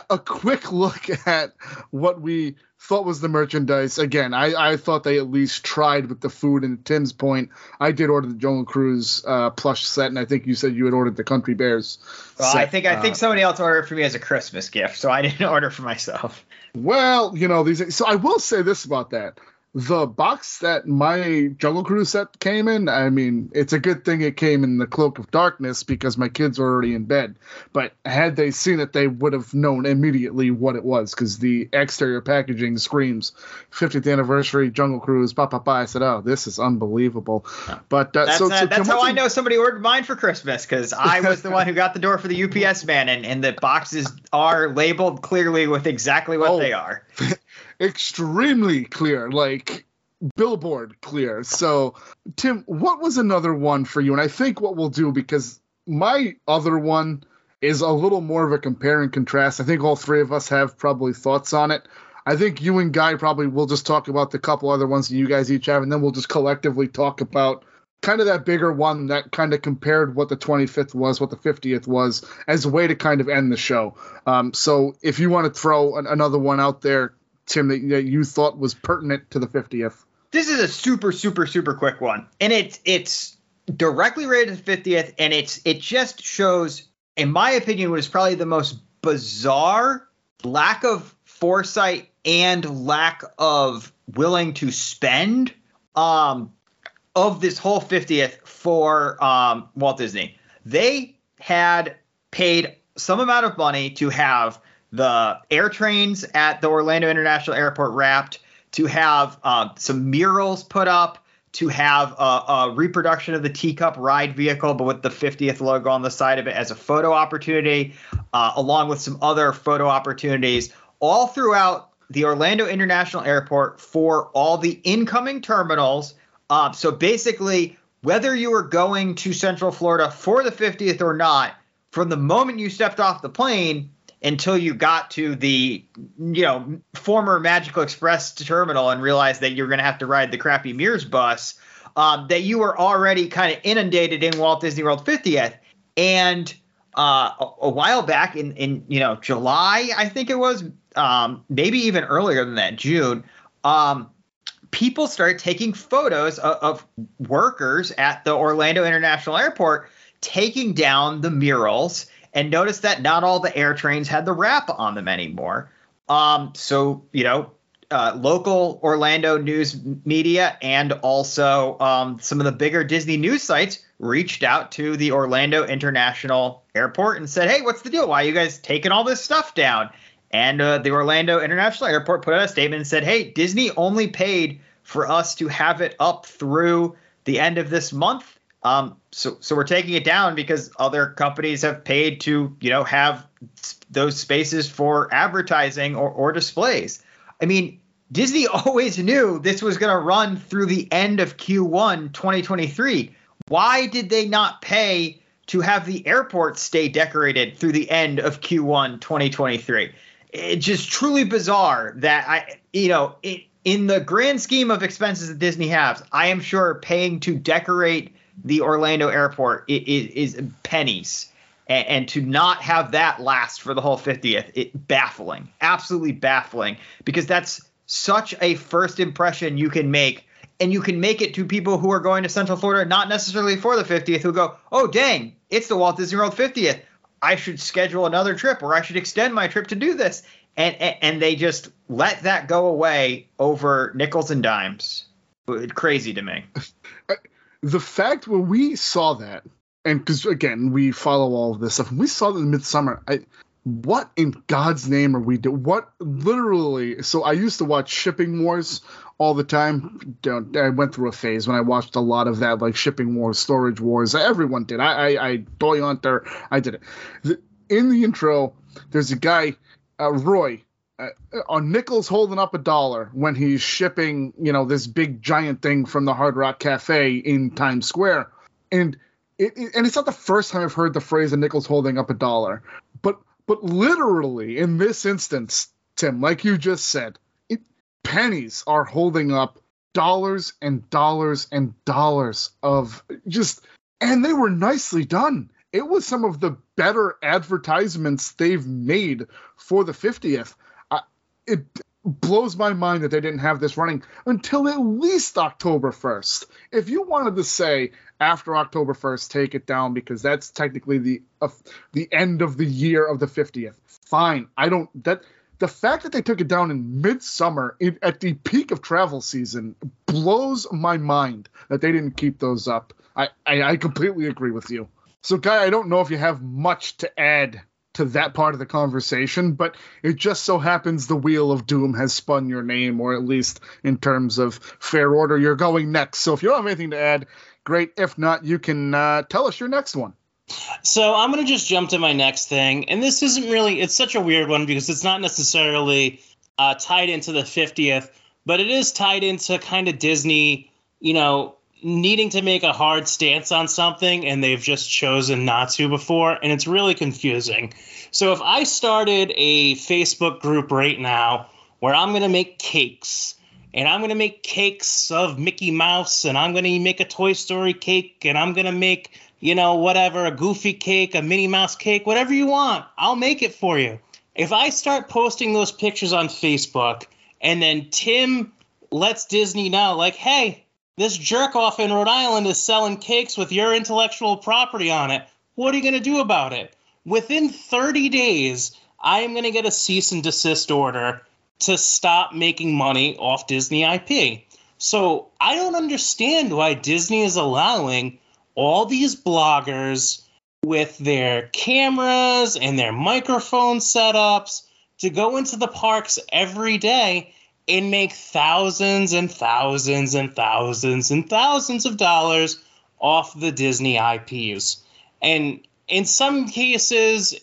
a quick look at what we thought was the merchandise. Again, I, I thought they at least tried with the food. And Tim's point, I did order the Jungle Cruise uh, plush set, and I think you said you had ordered the Country Bears. Well, I think I think Uh, somebody else ordered it for me as a Christmas gift, so I didn't order for myself. Well, you know these. So I will say this about that: the box that my Jungle Cruise set came in. I mean, it's a good thing it came in the Cloak of Darkness because my kids were already in bed. But had they seen it, they would have known immediately what it was because the exterior packaging screams 50th anniversary Jungle Cruise. Pa pa pa. I said, "Oh, this is unbelievable." But uh, That's, so, uh, so that's how what's I a- know somebody ordered mine for Christmas because I was the one who got the door for the UPS man, and, and the boxes are labeled clearly with exactly what Oh. they are. extremely clear, like billboard clear. So, Tim, what was another one for you? And I think what we'll do because my other one is a little more of a compare and contrast. I think all three of us have probably thoughts on it. I think you and Guy probably will just talk about the couple other ones that you guys each have, and then we'll just collectively talk about kind of that bigger one that kind of compared what the 25th was, what the 50th was, as a way to kind of end the show. Um, so if you want to throw an, another one out there, Tim, that, you thought was pertinent to the 50th. This is a super, super, super quick one, and it's it's directly related to the 50th, and it's it just shows, in my opinion, what is probably the most bizarre lack of foresight and lack of willing to spend um, of this whole 50th for um, Walt Disney. They had paid some amount of money to have the air trains at the Orlando International Airport wrapped, to have uh, some murals put up, to have a, a, reproduction of the teacup ride vehicle, but with the 50th logo on the side of it as a photo opportunity, uh, along with some other photo opportunities, all throughout the Orlando International Airport for all the incoming terminals. Uh, so basically, whether you were going to Central Florida for the 50th or not, from the moment you stepped off the plane until you got to the you know former Magical Express terminal and realized that you're going to have to ride the crappy Mears bus, um, that you were already kind of inundated in Walt Disney World 50th. And uh, a, a, while back in in you know July, I think it was, um, maybe even earlier than that, June. Um, people started taking photos of, of workers at the Orlando International Airport taking down the murals and noticed that not all the air trains had the wrap on them anymore. Um, so, you know, uh, local Orlando news media and also um, some of the bigger Disney news sites reached out to the Orlando International Airport and said, "Hey, what's the deal? Why are you guys taking all this stuff down?" And uh, the Orlando International Airport put out a statement and said, "Hey, Disney only paid for us to have it up through the end of this month, um, so so we're taking it down because other companies have paid to you know have those spaces for advertising or, or displays. I mean, Disney always knew this was going to run through the end of Q1 2023. Why did they not pay to have the airport stay decorated through the end of Q1 2023? It's just truly bizarre that I, you know, it, in the grand scheme of expenses that Disney has, I am sure paying to decorate the Orlando airport is, is pennies. And, and, to not have that last for the whole 50th, it baffling, absolutely baffling, because that's such a first impression you can make. And you can make it to people who are going to Central Florida, not necessarily for the 50th, who go, oh, dang, it's the Walt Disney World 50th. I should schedule another trip or I should extend my trip to do this. And, and, and they just let that go away over nickels and dimes. Crazy to me. the fact when we saw that, and because again we follow all of this stuff, we saw that in midsummer. I, what in God's name are we doing? What literally? So I used to watch Shipping Wars all the time. I went through a phase when I watched a lot of that, like Shipping Wars, Storage Wars. Everyone did. I, I, I Hunter. I did it. The, in the intro, there's a guy, uh, Roy, uh, on Nichols holding up a dollar when he's shipping, you know, this big giant thing from the Hard Rock Cafe in Times Square, and it, it, and it's not the first time I've heard the phrase "a nickel's holding up a dollar," but but literally in this instance, Tim, like you just said, it, pennies are holding up dollars and dollars and dollars of just, and they were nicely done. It was some of the better advertisements they've made for the 50th it blows my mind that they didn't have this running until at least October 1st. If you wanted to say after October 1st, take it down because that's technically the uh, the end of the year of the 50th. Fine. I don't that the fact that they took it down in midsummer at the peak of travel season blows my mind that they didn't keep those up. I, I, I completely agree with you. So, Guy, I don't know if you have much to add to that part of the conversation, but it just so happens the Wheel of Doom has spun your name, or at least in terms of fair order, you're going next. So if you don't have anything to add, great. If not, you can uh, tell us your next one. So I'm going to just jump to my next thing. And this isn't really, it's such a weird one because it's not necessarily uh, tied into the 50th, but it is tied into kind of Disney, you know, needing to make a hard stance on something and they've just chosen not to before and it's really confusing. So if I started a Facebook group right now where I'm going to make cakes and I'm going to make cakes of Mickey Mouse and I'm going to make a Toy Story cake and I'm going to make, you know, whatever, a Goofy cake, a Minnie Mouse cake, whatever you want, I'll make it for you. If I start posting those pictures on Facebook and then Tim lets Disney know like, "Hey, this jerk off in Rhode Island is selling cakes with your intellectual property on it. What are you going to do about it? Within 30 days, I am going to get a cease and desist order to stop making money off Disney IP. So I don't understand why Disney is allowing all these bloggers with their cameras and their microphone setups to go into the parks every day and make thousands and thousands and thousands and thousands of dollars off the Disney IPs. And in some cases,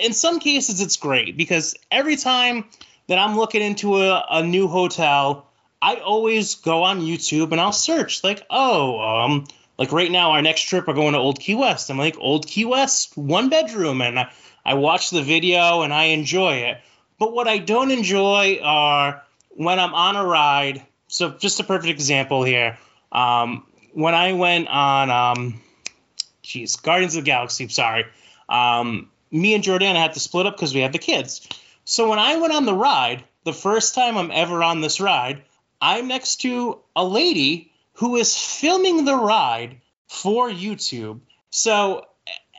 in some cases, it's great because every time that I'm looking into a, a new hotel, I always go on YouTube and I'll search like, oh, um, like right now our next trip we're going to Old Key West. I'm like Old Key West one bedroom, and I, I watch the video and I enjoy it. But what I don't enjoy are when I'm on a ride. So just a perfect example here. Um, when I went on, um, geez, Guardians of the Galaxy. Sorry, um, me and Jordana had to split up because we had the kids. So when I went on the ride, the first time I'm ever on this ride, I'm next to a lady who is filming the ride for YouTube. So,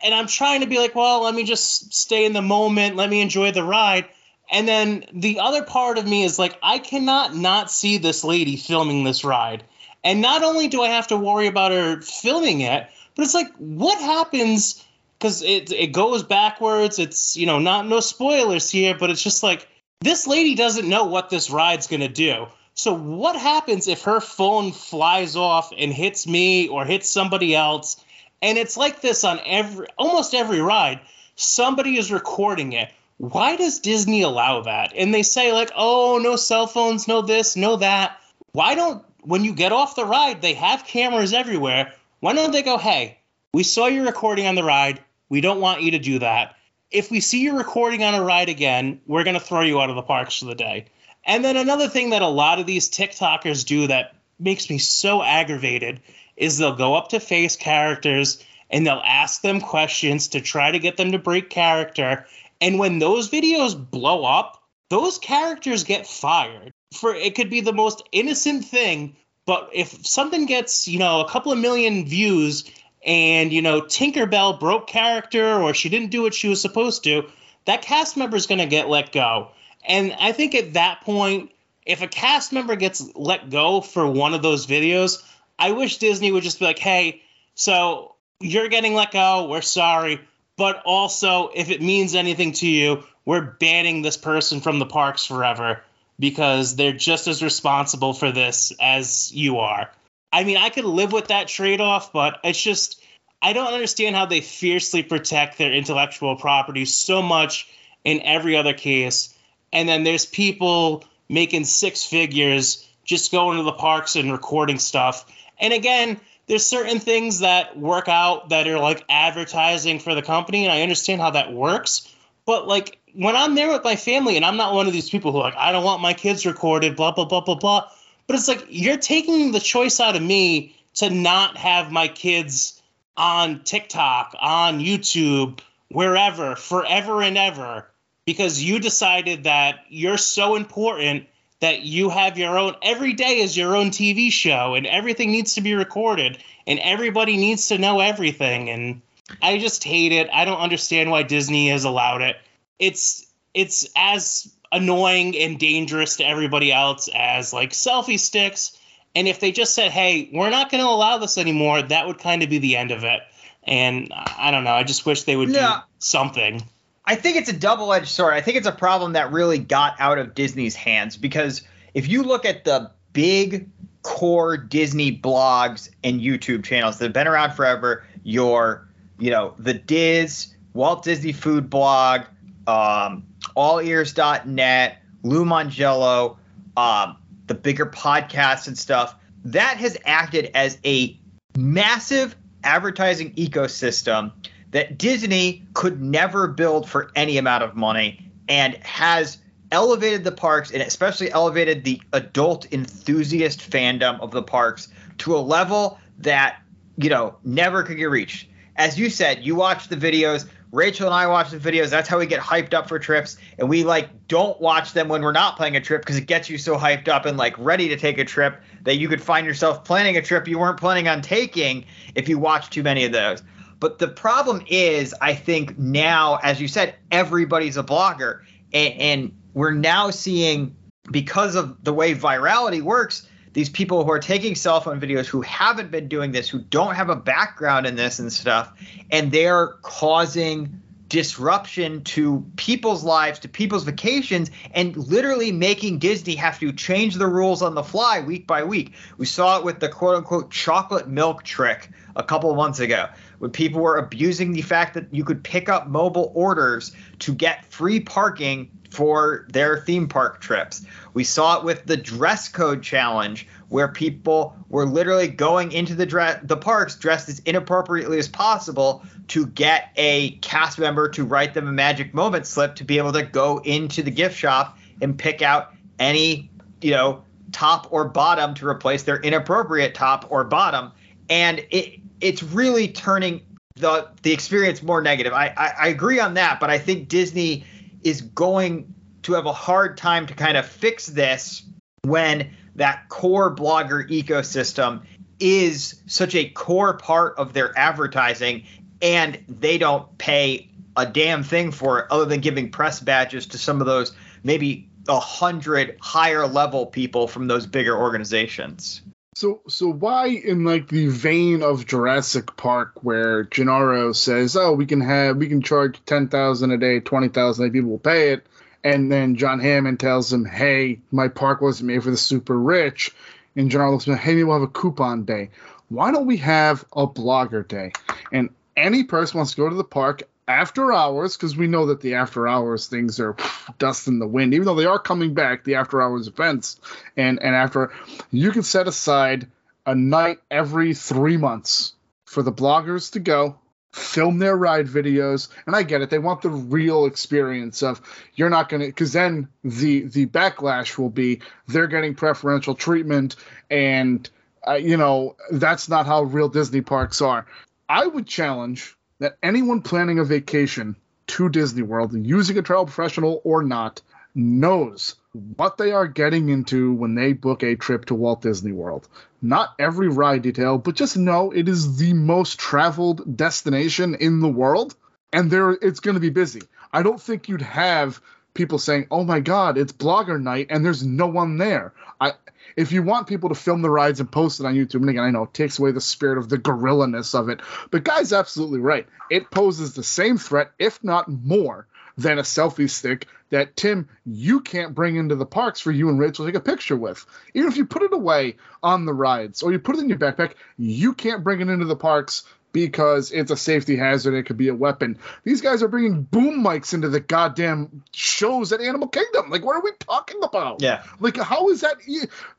and I'm trying to be like, well, let me just stay in the moment, let me enjoy the ride. And then the other part of me is like, I cannot not see this lady filming this ride. And not only do I have to worry about her filming it, but it's like, what happens? Because it it goes backwards. It's you know not no spoilers here, but it's just like this lady doesn't know what this ride's gonna do. So what happens if her phone flies off and hits me or hits somebody else? And it's like this on every almost every ride. Somebody is recording it. Why does Disney allow that? And they say like, "Oh, no cell phones, no this, no that." Why don't when you get off the ride, they have cameras everywhere. Why don't they go, "Hey, we saw you recording on the ride. We don't want you to do that. If we see you recording on a ride again, we're going to throw you out of the parks for the day." And then another thing that a lot of these TikTokers do that makes me so aggravated is they'll go up to face characters and they'll ask them questions to try to get them to break character. And when those videos blow up, those characters get fired. For it could be the most innocent thing, but if something gets, you know, a couple of million views and, you know, Tinkerbell broke character or she didn't do what she was supposed to, that cast member is going to get let go. And I think at that point, if a cast member gets let go for one of those videos, I wish Disney would just be like, hey, so you're getting let go. We're sorry. But also, if it means anything to you, we're banning this person from the parks forever because they're just as responsible for this as you are. I mean, I could live with that trade off, but it's just, I don't understand how they fiercely protect their intellectual property so much in every other case and then there's people making six figures just going to the parks and recording stuff. And again, there's certain things that work out that are like advertising for the company, and I understand how that works. But like when I'm there with my family, and I'm not one of these people who like I don't want my kids recorded, blah blah blah blah blah. But it's like you're taking the choice out of me to not have my kids on TikTok, on YouTube, wherever, forever and ever because you decided that you're so important that you have your own every day is your own TV show and everything needs to be recorded and everybody needs to know everything and I just hate it. I don't understand why Disney has allowed it. It's it's as annoying and dangerous to everybody else as like selfie sticks and if they just said, "Hey, we're not going to allow this anymore," that would kind of be the end of it. And I don't know. I just wish they would Yeah. do something. I think it's a double edged sword. I think it's a problem that really got out of Disney's hands because if you look at the big core Disney blogs and YouTube channels that have been around forever, your, you know, the Diz, Walt Disney Food Blog, um, allears.net, Lou Mongello, um, the bigger podcasts and stuff, that has acted as a massive advertising ecosystem that Disney could never build for any amount of money and has elevated the parks and especially elevated the adult enthusiast fandom of the parks to a level that you know never could get reached. As you said, you watch the videos. Rachel and I watch the videos. That's how we get hyped up for trips, and we like don't watch them when we're not playing a trip because it gets you so hyped up and like ready to take a trip that you could find yourself planning a trip you weren't planning on taking if you watch too many of those. But the problem is, I think now, as you said, everybody's a blogger, and, and we're now seeing because of the way virality works these people who are taking cell phone videos who haven't been doing this, who don't have a background in this and stuff, and they're causing disruption to people's lives, to people's vacations, and literally making Disney have to change the rules on the fly week by week. We saw it with the quote unquote chocolate milk trick a couple of months ago when people were abusing the fact that you could pick up mobile orders to get free parking for their theme park trips. We saw it with the dress code challenge where people were literally going into the the parks dressed as inappropriately as possible to get a cast member to write them a magic moment slip to be able to go into the gift shop and pick out any, you know, top or bottom to replace their inappropriate top or bottom. And it it's really turning the the experience more negative. I, I, I agree on that, but I think Disney is going to have a hard time to kind of fix this when that core blogger ecosystem is such a core part of their advertising and they don't pay a damn thing for it other than giving press badges to some of those maybe a hundred higher level people from those bigger organizations. So so why in like the vein of Jurassic Park where Gennaro says, "Oh, we can have we can charge 10,000 a day, 20,000 a people will pay it." And then John Hammond tells him, "Hey, my park wasn't made for the super rich." And Gennaro looks at "Hey, maybe we'll have a coupon day. Why don't we have a blogger day?" And any person wants to go to the park after hours because we know that the after hours things are dust in the wind. Even though they are coming back the after hours events and and after you can set aside a night every three months for the bloggers to go film their ride videos and i get it they want the real experience of you're not going to because then the the backlash will be they're getting preferential treatment and uh, you know that's not how real disney parks are. I would challenge that anyone planning a vacation to Disney World, using a travel professional or not, knows what they are getting into when they book a trip to Walt Disney World. Not every ride detail, but just know it is the most traveled destination in the world, and there it's going to be busy. I don't think you'd have people saying, "Oh my God, it's blogger night," and there's no one there. I if you want people to film the rides and post it on YouTube, and again, I know it takes away the spirit of the guerrilla-ness of it, but guy's absolutely right. It poses the same threat, if not more, than a selfie stick that Tim you can't bring into the parks for you and Rachel to take a picture with. Even if you put it away on the rides or you put it in your backpack, you can't bring it into the parks because it's a safety hazard. It could be a weapon. These guys are bringing boom mics into the goddamn shows at Animal Kingdom. Like, what are we talking about? Yeah. Like, how is that?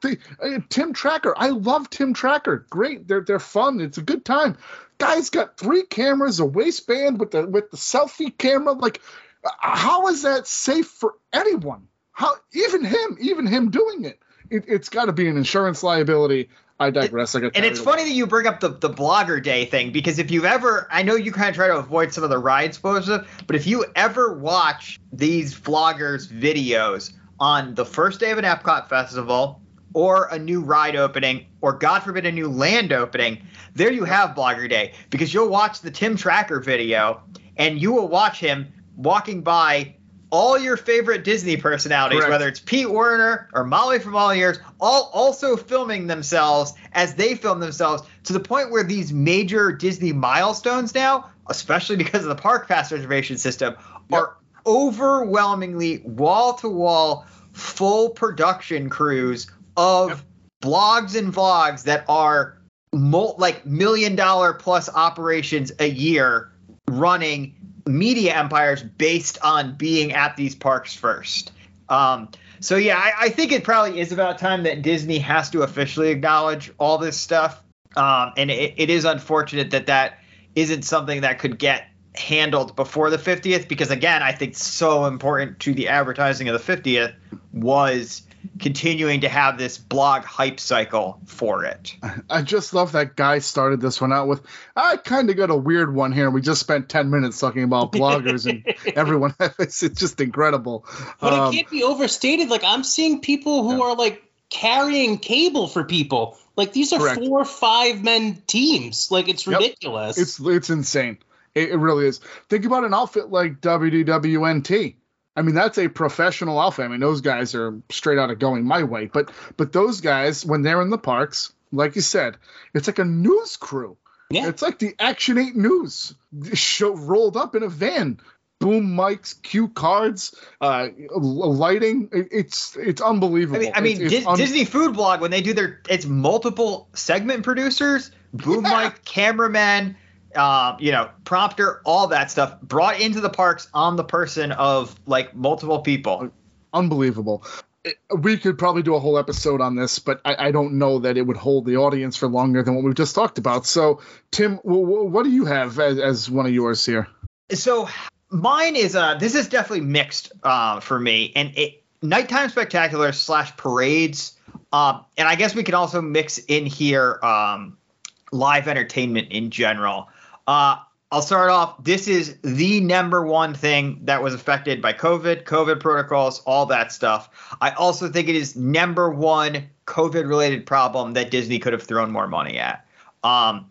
The uh, Tim Tracker. I love Tim Tracker. Great. They're they're fun. It's a good time. Guy's got three cameras, a waistband with the with the selfie camera. Like, uh, how is that safe for anyone? How even him, even him doing it. it it's got to be an insurance liability. I digress. I and it's away. funny that you bring up the, the blogger day thing because if you've ever, I know you kind of try to avoid some of the ride spoilers, but if you ever watch these vloggers' videos on the first day of an Epcot festival or a new ride opening or God forbid a new land opening, there you have blogger day because you'll watch the Tim Tracker video and you will watch him walking by all your favorite Disney personalities, Correct. whether it's Pete Werner or Molly from AllEars, all also filming themselves as they film themselves to the point where these major Disney milestones now, especially because of the park pass reservation system, are overwhelmingly wall to wall full production crews of blogs and vlogs that are mul- like million dollar plus operations a year running media empires based on being at these parks first. Um, so yeah, I, I think it probably is about time that Disney has to officially acknowledge all this stuff. Um, and it, it is unfortunate that that isn't something that could get handled before the 50th because again, I think so important to the advertising of the 50th was continuing to have this blog hype cycle for it. I just love that guy started this one out with. I kind of got a weird one here. We just spent ten minutes talking about bloggers and everyone. It's, it's just incredible. But Um, it can't be overstated. Like I'm seeing people who are like carrying cable for people. Like these are Correct. four, five men teams. Like it's ridiculous. Yep. ridiculous. It's it's insane. It, it really is. Think about an outfit like WDWNT. I mean, that's a professional outfit. I mean, those guys are straight out of going my way. But but those guys, when they're in the parks, like you said, it's like a news crew. Yeah. It's like the Action 8 News show rolled up in a van. Boom mics, cue cards, uh, lighting. It- It's it's unbelievable. I mean, I mean It's- it's Dis- un- Disney Food Blog when they do their it's multiple segment producers, boom Yeah. mic, cameraman, uh, you know, prompter, all that stuff brought into the parks on the person of like multiple people. unbelievable. It- we could probably do a whole episode on this, but I, I don't know that it would hold the audience for longer than what we've just talked about. So, Tim, w- w- what do you have as, as one of yours here? So mine is uh this is definitely mixed uh for me and it nighttime spectacular slash parades um and I guess we can also mix in here um live entertainment in general. Uh I'll start off. This is the number one thing that was affected by COVID, COVID protocols, all that stuff. I also think it is number one COVID related problem that Disney could have thrown more money at. Um,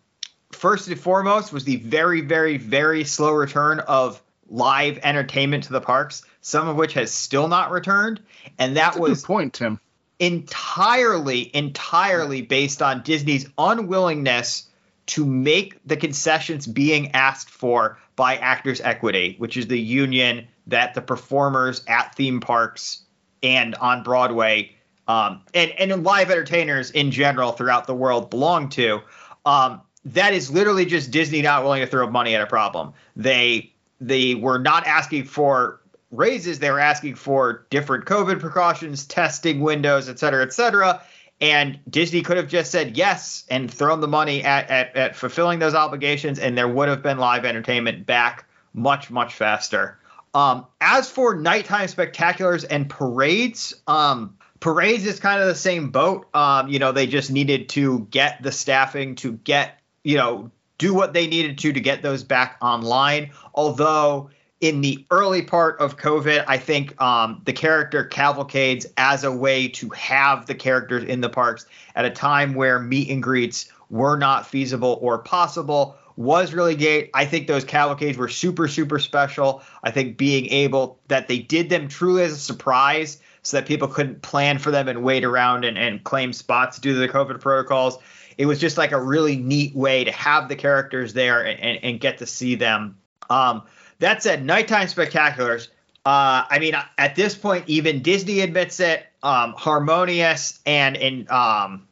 first and foremost was the very, very, very slow return of live entertainment to the parks, some of which has still not returned. And that That's was good point, Tim. entirely, entirely based on Disney's unwillingness to make the concessions being asked for by Actors Equity, which is the union that the performers at theme parks and on Broadway um, and, and live entertainers in general throughout the world belong to. Um, that is literally just Disney not willing to throw money at a problem. They they were not asking for raises; they were asking for different COVID precautions, testing windows, et cetera, et cetera. And Disney could have just said yes and thrown the money at, at, at fulfilling those obligations, and there would have been live entertainment back much, much faster. Um, as for nighttime spectaculars and parades, um, parades is kind of the same boat. Um, you know, they just needed to get the staffing to get, you know, do what they needed to to get those back online. Although in the early part of COVID, I think um, the character cavalcades as a way to have the characters in the parks at a time where meet and greets were not feasible or possible was really great. I think those cavalcades were super, super special. I think being able that they did them truly as a surprise so that people couldn't plan for them and wait around and, and claim spots due to the COVID protocols. It was just like a really neat way to have the characters there and, and, and get to see them. Um, that said, nighttime spectaculars. Uh, I mean, at this point, even Disney admits it. Um, Harmonious and in um,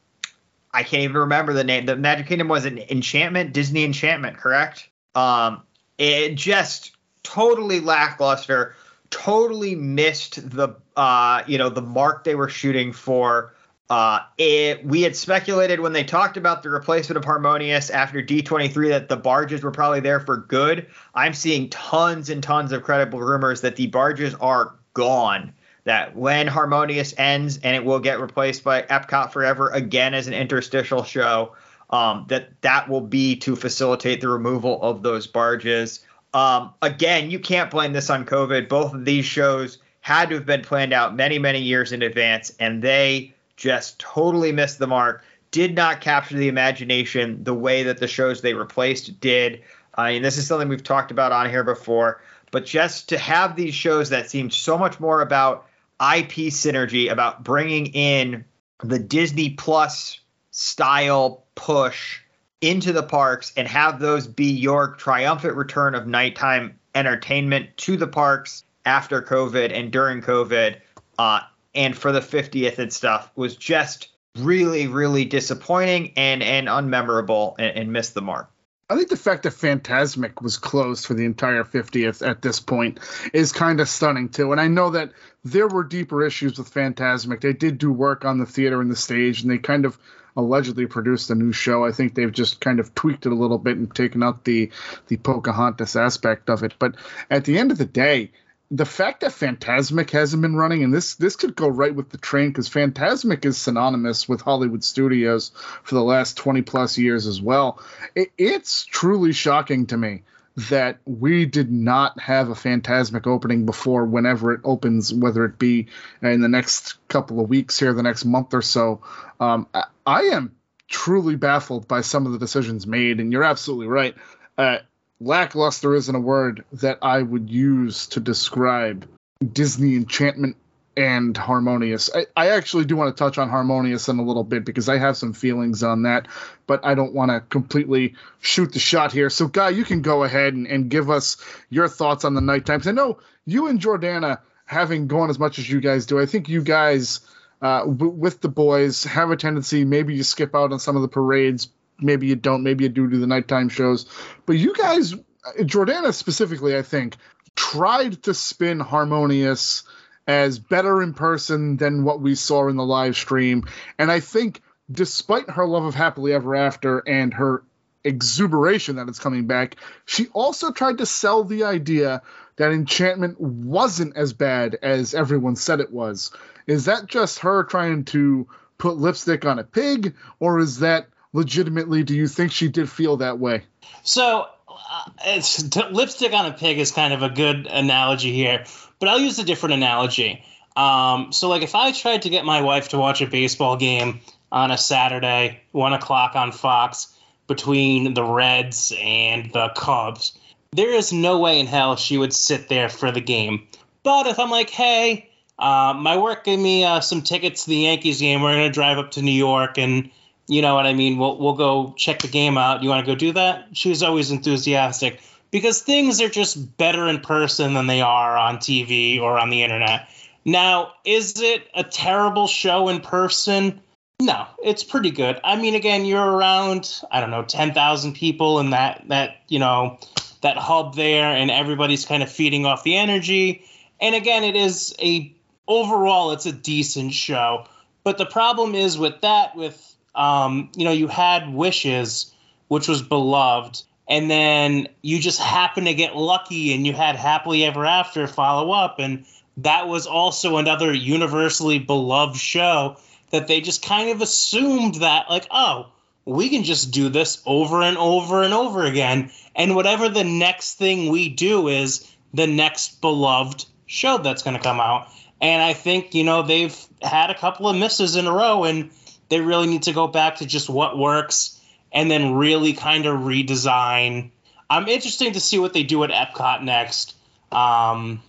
I can't even remember the name. The Magic Kingdom was an Enchantment, Disney Enchantment, correct? Um, it just totally lackluster. Totally missed the uh, you know the mark they were shooting for. Uh, it, we had speculated when they talked about the replacement of Harmonious after D23 that the barges were probably there for good. I'm seeing tons and tons of credible rumors that the barges are gone. That when Harmonious ends and it will get replaced by Epcot Forever again as an interstitial show, um, that that will be to facilitate the removal of those barges. Um, again, you can't blame this on COVID. Both of these shows had to have been planned out many, many years in advance, and they just totally missed the mark. Did not capture the imagination the way that the shows they replaced did. I mean, this is something we've talked about on here before, but just to have these shows that seemed so much more about IP synergy, about bringing in the Disney Plus style push into the parks and have those be your triumphant return of nighttime entertainment to the parks after COVID and during COVID, uh, and for the 50th and stuff was just really, really disappointing and and unmemorable and, and missed the mark. I think the fact that Fantasmic was closed for the entire 50th at this point is kind of stunning too. And I know that there were deeper issues with Fantasmic. They did do work on the theater and the stage, and they kind of allegedly produced a new show. I think they've just kind of tweaked it a little bit and taken out the the Pocahontas aspect of it. But at the end of the day, the fact that Fantasmic hasn't been running, and this this could go right with the train because Fantasmic is synonymous with Hollywood studios for the last 20 plus years as well. It, it's truly shocking to me that we did not have a Fantasmic opening before whenever it opens, whether it be in the next couple of weeks here, the next month or so. Um, I, I am truly baffled by some of the decisions made, and you're absolutely right. Uh, lackluster isn't a word that I would use to describe Disney Enchantment and Harmonious. I, I actually do want to touch on Harmonious in a little bit because I have some feelings on that, but I don't want to completely shoot the shot here. So, Guy, you can go ahead and, and give us your thoughts on the nighttime. Because I know you and Jordana, having gone as much as you guys do, I think you guys, uh, w- with the boys, have a tendency maybe you skip out on some of the parades. Maybe you don't. Maybe you do do the nighttime shows. But you guys, Jordana specifically, I think, tried to spin Harmonious as better in person than what we saw in the live stream. And I think, despite her love of Happily Ever After and her exuberation that it's coming back, she also tried to sell the idea that Enchantment wasn't as bad as everyone said it was. Is that just her trying to put lipstick on a pig, or is that legitimately, do you think she did feel that way? So, uh, it's, t- lipstick on a pig is kind of a good analogy here, but I'll use a different analogy. Um, so, like, if I tried to get my wife to watch a baseball game on a Saturday, one o'clock on Fox, between the Reds and the Cubs, there is no way in hell she would sit there for the game. But if I'm like, hey, uh, my work gave me uh, some tickets to the Yankees game, we're gonna drive up to New York, and you know what I mean. We'll we'll go check the game out. You want to go do that? She's always enthusiastic because things are just better in person than they are on TV or on the internet. Now, is it a terrible show in person? No, it's pretty good. I mean, again, you're around I don't know ten thousand people in that that you know that hub there, and everybody's kind of feeding off the energy. And again, it is a overall it's a decent show. But the problem is with that, with um, you know, you had Wishes, which was beloved, and then you just happen to get lucky and you had Happily Ever After follow up, and that was also another universally beloved show that they just kind of assumed that like oh we can just do this over and over and over again and whatever the next thing we do is the next beloved show that's going to come out. And i think you know they've had a couple of misses in a row and they really need to go back to just what works and then really kind of redesign. I'm interested to see what they do at epcot next um,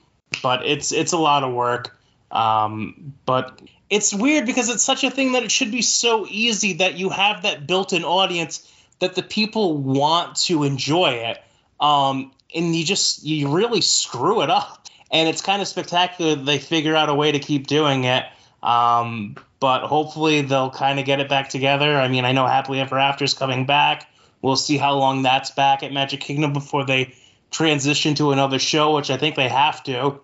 but it's it's a lot of work. Um, but it's weird because it's such a thing that it should be so easy that you have that built-in audience that the people want to enjoy it um, and you just you really screw it up. And it's kind of spectacular that they figure out a way to keep doing it. Um, but hopefully they'll kind of get it back together i mean i know happily ever after is coming back we'll see how long that's back at magic kingdom before they transition to another show which i think they have to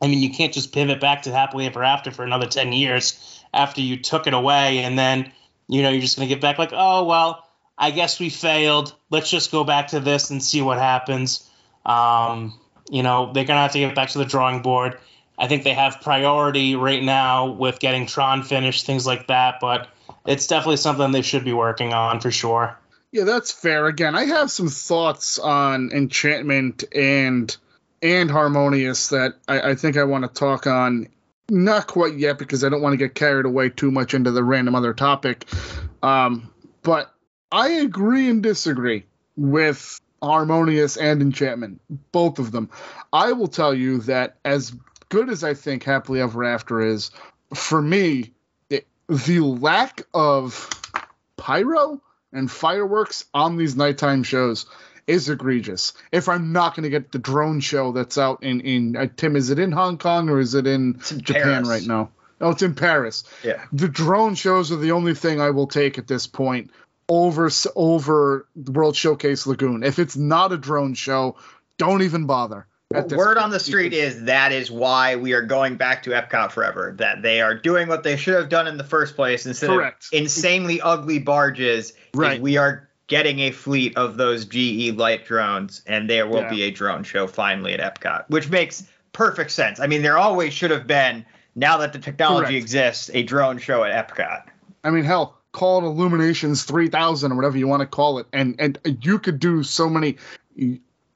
I mean, you can't just pivot back to happily ever after for another 10 years after you took it away and then, you know, you're just going to get back like, oh, well, I guess we failed. Let's just go back to this and see what happens. Um, you know, they're going to have to get back to the drawing board. I think they have priority right now with getting Tron finished, things like that, but it's definitely something they should be working on for sure. Yeah, that's fair. Again, I have some thoughts on Enchantment and and Harmonious that I, I think I want to talk on. Not quite yet because I don't want to get carried away too much into the random other topic. Um, but I agree and disagree with Harmonious and Enchantment, both of them. I will tell you that as good as I think Happily Ever After is, for me, it, the lack of pyro and fireworks on these nighttime shows is egregious. If I'm not going to get the drone show that's out in in uh, Tim, is it in Hong Kong or is it in, in Japan Paris. right now? Oh, it's in Paris. Yeah. The drone shows are the only thing I will take at this point over over the World Showcase Lagoon. If it's not a drone show, don't even bother. Word on the street is that is why we are going back to Epcot forever. That they are doing what they should have done in the first place instead Correct. of insanely ugly barges. Right. we are getting a fleet of those GE light drones, and there will Yeah. be a drone show finally at Epcot, which makes perfect sense. I mean, there always should have been. Now that the technology Correct. exists, a drone show at Epcot. I mean, hell, call it Illuminations 3000 or whatever you want to call it, and and you could do so many.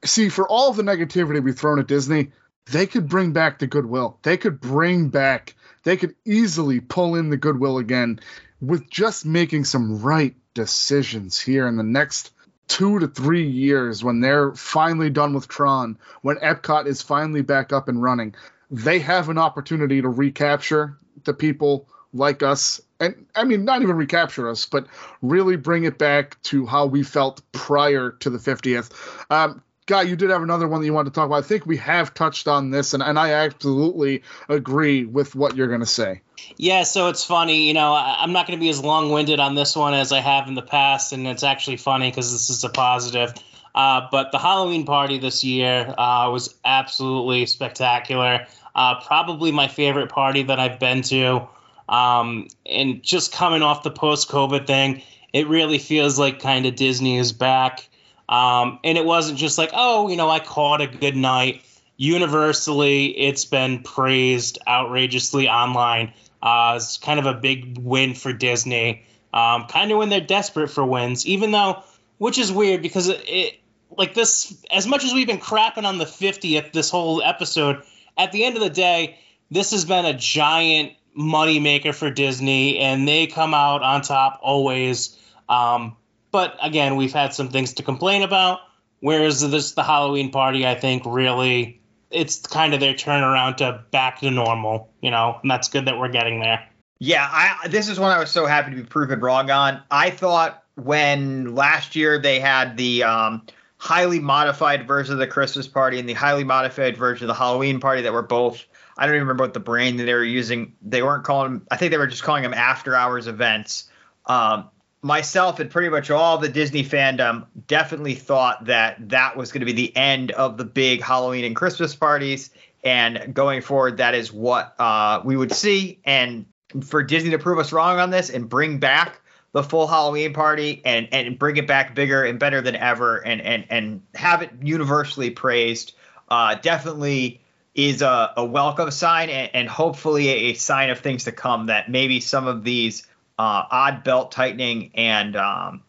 See, for all the negativity we've thrown at Disney, they could bring back the goodwill. They could bring back. They could easily pull in the goodwill again with just making some right decisions here in the next two to three years when they're finally done with Tron, when Epcot is finally back up and running. they have an opportunity to recapture the people like us and I mean not even recapture us, but really bring it back to how we felt prior to the 50th. Um, Guy, you did have another one that you wanted to talk about. I think we have touched on this, and, and I absolutely agree with what you're going to say. Yeah, so it's funny. You know, I, I'm not going to be as long winded on this one as I have in the past, and it's actually funny because this is a positive. Uh, but the Halloween party this year uh, was absolutely spectacular. Uh, probably my favorite party that I've been to. Um, and just coming off the post COVID thing, it really feels like kind of Disney is back. Um, and it wasn't just like, oh, you know, I caught a good night. Universally, it's been praised outrageously online. Uh, it's kind of a big win for Disney. Um, kind of when they're desperate for wins, even though, which is weird because it, it, like this, as much as we've been crapping on the 50th this whole episode, at the end of the day, this has been a giant moneymaker for Disney, and they come out on top always. Um, but again, we've had some things to complain about. Whereas this the Halloween party, I think really it's kind of their turnaround to back to normal, you know, and that's good that we're getting there. Yeah, I this is one I was so happy to be proven wrong on. I thought when last year they had the um, highly modified version of the Christmas party and the highly modified version of the Halloween party that were both I don't even remember what the brand that they were using. They weren't calling them. I think they were just calling them after hours events. Um, myself and pretty much all the Disney fandom definitely thought that that was going to be the end of the big Halloween and Christmas parties. And going forward, that is what uh, we would see. And for Disney to prove us wrong on this and bring back the full Halloween party and and bring it back bigger and better than ever and and and have it universally praised, uh, definitely is a, a welcome sign and, and hopefully a, a, sign of things to come that maybe some of these uh, odd belt tightening and um,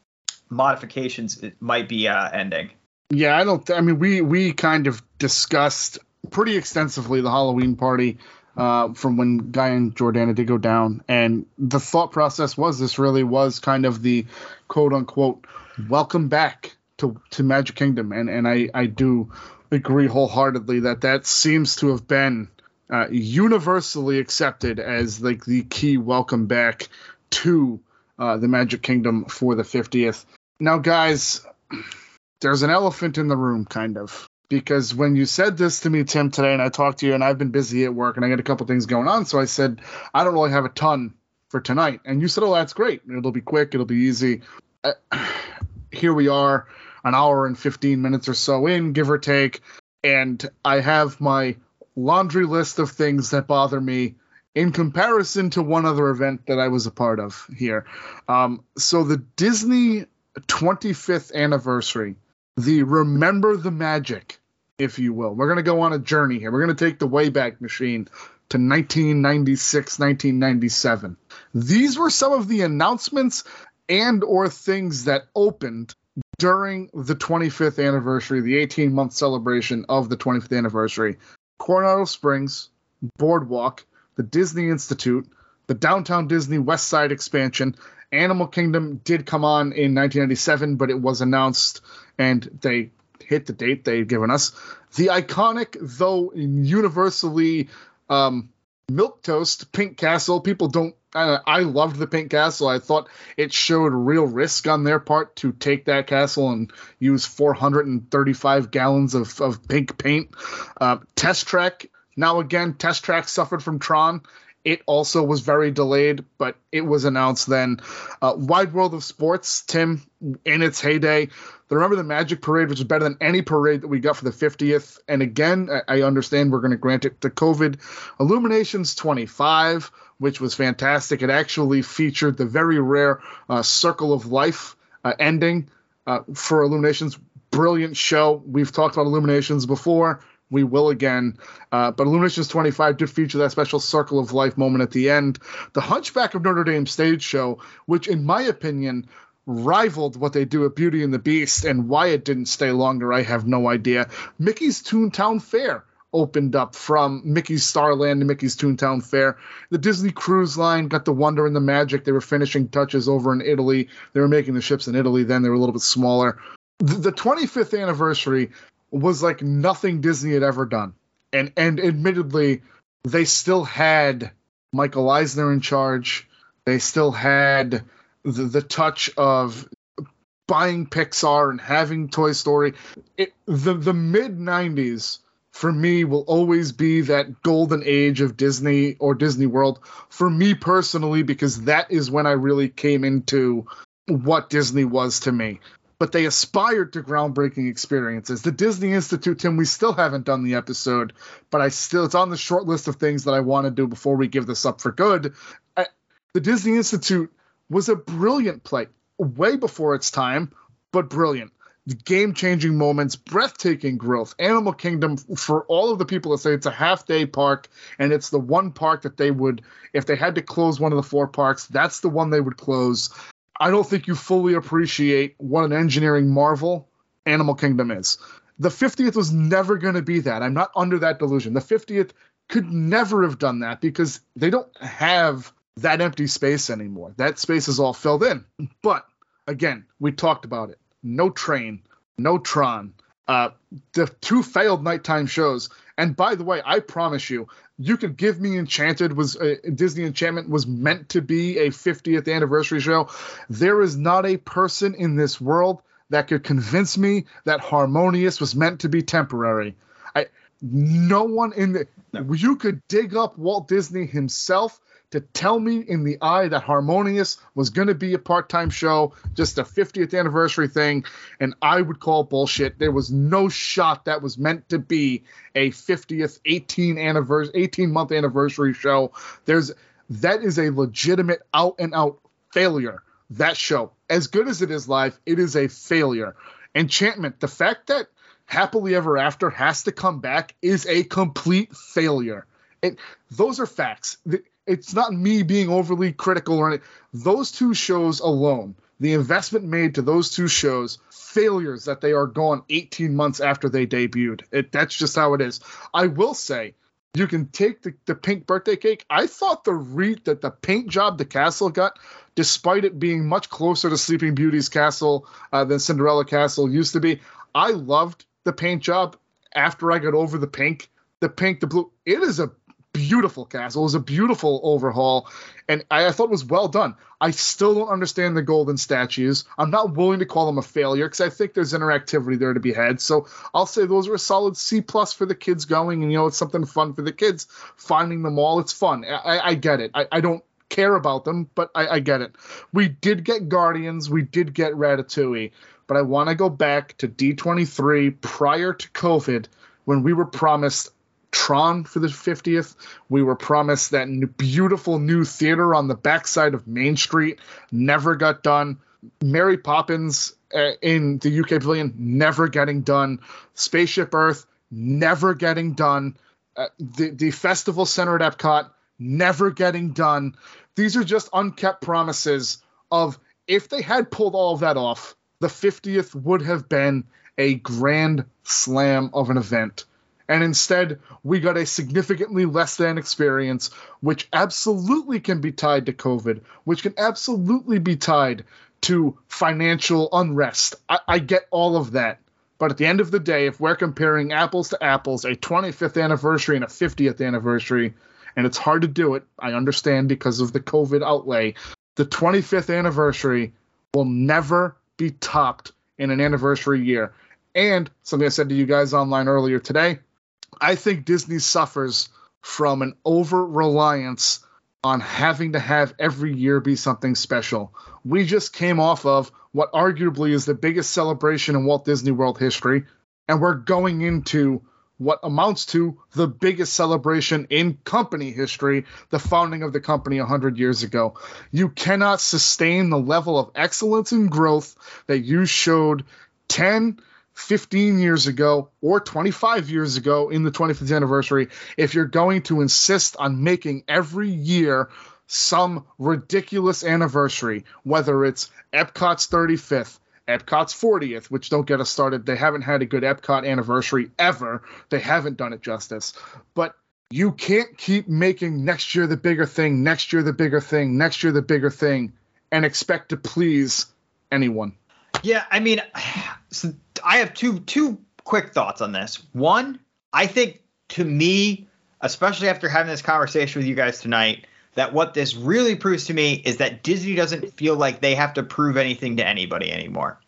modifications might be uh, ending. Yeah, I don't. I mean, we we kind of discussed pretty extensively the Halloween party uh, from when Guy and Jordana did go down, and the thought process was this really was kind of the quote unquote welcome back to to Magic Kingdom, and and I I do agree wholeheartedly that that seems to have been uh, universally accepted as like the key welcome back to uh, the Magic Kingdom for the 50th. Now, guys, there's an elephant in the room, kind of, because when you said this to me, Tim, today, and I talked to you, and I've been busy at work, and I got a couple things going on, so I said I don't really have a ton for tonight, and you said, "Oh, that's great. It'll be quick. It'll be easy." Uh, here we are an hour and 15 minutes or so in, give or take, and I have my laundry list of things that bother me in comparison to one other event that I was a part of here. Um, so the Disney 25th anniversary, the Remember the Magic, if you will. We're going to go on a journey here. We're going to take the Wayback Machine to 1996, 1997. These were some of the announcements and or things that opened during the 25th anniversary, the 18 month celebration of the 25th anniversary, Coronado Springs, Boardwalk, the Disney Institute, the Downtown Disney West Side expansion, Animal Kingdom did come on in 1997, but it was announced and they hit the date they'd given us. The iconic, though universally um, milk toast Pink Castle. People don't uh, I loved the Pink Castle. I thought it showed real risk on their part to take that castle and use 435 gallons of, of pink paint. Uh, Test Track, now again, Test Track suffered from Tron. It also was very delayed, but it was announced then. Uh, Wide World of Sports, Tim, in its heyday. The Remember the Magic Parade, which is better than any parade that we got for the 50th. And again, I, understand we're going to grant it to COVID. Illuminations 25 which was fantastic. It actually featured the very rare uh, Circle of Life uh, ending uh, for Illuminations. Brilliant show. We've talked about Illuminations before. We will again. Uh, but Illuminations 25 did feature that special Circle of Life moment at the end. The Hunchback of Notre Dame stage show, which, in my opinion, rivaled what they do at Beauty and the Beast, and why it didn't stay longer, I have no idea. Mickey's Toontown Fair opened up from Mickey's Starland to Mickey's Toontown Fair. The Disney Cruise Line got the wonder and the magic. They were finishing touches over in Italy. They were making the ships in Italy then. They were a little bit smaller. The 25th anniversary was like nothing Disney had ever done. And and admittedly, they still had Michael Eisner in charge. They still had the, the touch of buying Pixar and having Toy Story. It, the the mid '90s for me will always be that golden age of Disney or Disney World for me personally because that is when I really came into what Disney was to me. But they aspired to groundbreaking experiences. The Disney Institute, Tim, we still haven't done the episode, but I still it's on the short list of things that I want to do before we give this up for good. I, the Disney Institute was a brilliant play, way before its time, but brilliant game changing moments, breathtaking growth. Animal Kingdom, for all of the people that say it's a half day park and it's the one park that they would, if they had to close one of the four parks, that's the one they would close. I don't think you fully appreciate what an engineering marvel Animal Kingdom is. The 50th was never going to be that. I'm not under that delusion. The 50th could never have done that because they don't have that empty space anymore. That space is all filled in. But again, we talked about it no Train, no Tron. Uh, the two failed nighttime shows. And by the way, I promise you, you could give me Enchanted was uh, Disney Enchantment was meant to be a 50th anniversary show. There is not a person in this world that could convince me that Harmonious was meant to be temporary. I no one in the no. you could dig up Walt Disney himself to tell me in the eye that Harmonious was going to be a part time show, just a 50th anniversary thing, and I would call bullshit. There was no shot that was meant to be a 50th 18 anniversary 18 month anniversary show. There's that is a legitimate out and out failure. That show, as good as it is live, it is a failure. Enchantment, the fact that Happily Ever After has to come back is a complete failure. It, those are facts. It's not me being overly critical or anything. Those two shows alone, the investment made to those two shows, failures that they are gone 18 months after they debuted. It, that's just how it is. I will say, you can take the, the pink birthday cake. I thought the re- that the paint job the castle got, despite it being much closer to Sleeping Beauty's castle uh, than Cinderella Castle used to be, I loved the paint job. After I got over the pink, the pink, the blue, it is a beautiful castle. It was a beautiful overhaul, and I, I, thought it was well done. I still don't understand the golden statues. I'm not willing to call them a failure because I think there's interactivity there to be had. So I'll say those are a solid C plus for the kids going, and you know it's something fun for the kids finding them all. It's fun. I, I get it. I, I, don't care about them, but I, get it. We did get Guardians. We did get Ratatouille, but I want to go back to D23 prior to COVID when we were promised Tron for the 50th. We were promised that beautiful new theater on the backside of Main Street. Never got done. Mary Poppins uh, in the UK Pavilion, never getting done. Spaceship Earth, never getting done. Uh, the, the Festival Center at Epcot, never getting done. These are just unkept promises of if they had pulled all of that off, the 50th would have been a grand slam of an event and instead we got a significantly less than experience, which absolutely can be tied to COVID, which can absolutely be tied to financial unrest. I, I get all of that. But at the end of the day, if we're comparing apples to apples, a 25th anniversary and a 50th anniversary, and it's hard to do it, I understand because of the COVID outlay, the 25th anniversary will never be topped in an anniversary year. And something I said to you guys online earlier today I think Disney suffers from an over reliance on having to have every year be something special. We just came off of what arguably is the biggest celebration in Walt Disney World history, and we're going into what amounts to the biggest celebration in company history, the founding of the company 100 years ago. You cannot sustain the level of excellence and growth that you showed 10, 15 years ago or 25 years ago in the 25th anniversary if you're going to insist on making every year some ridiculous anniversary, whether it's Epcot's 35th, Epcot's 40th, which don't get us started. They haven't had a good Epcot anniversary ever. They haven't done it justice. But you can't keep making next year the bigger thing, next year the bigger thing, next year the bigger thing, and expect to please anyone. Yeah, I mean, so I have two two quick thoughts on this. One, I think to me, especially after having this conversation with you guys tonight, that what this really proves to me is that Disney doesn't feel like they have to prove anything to anybody anymore.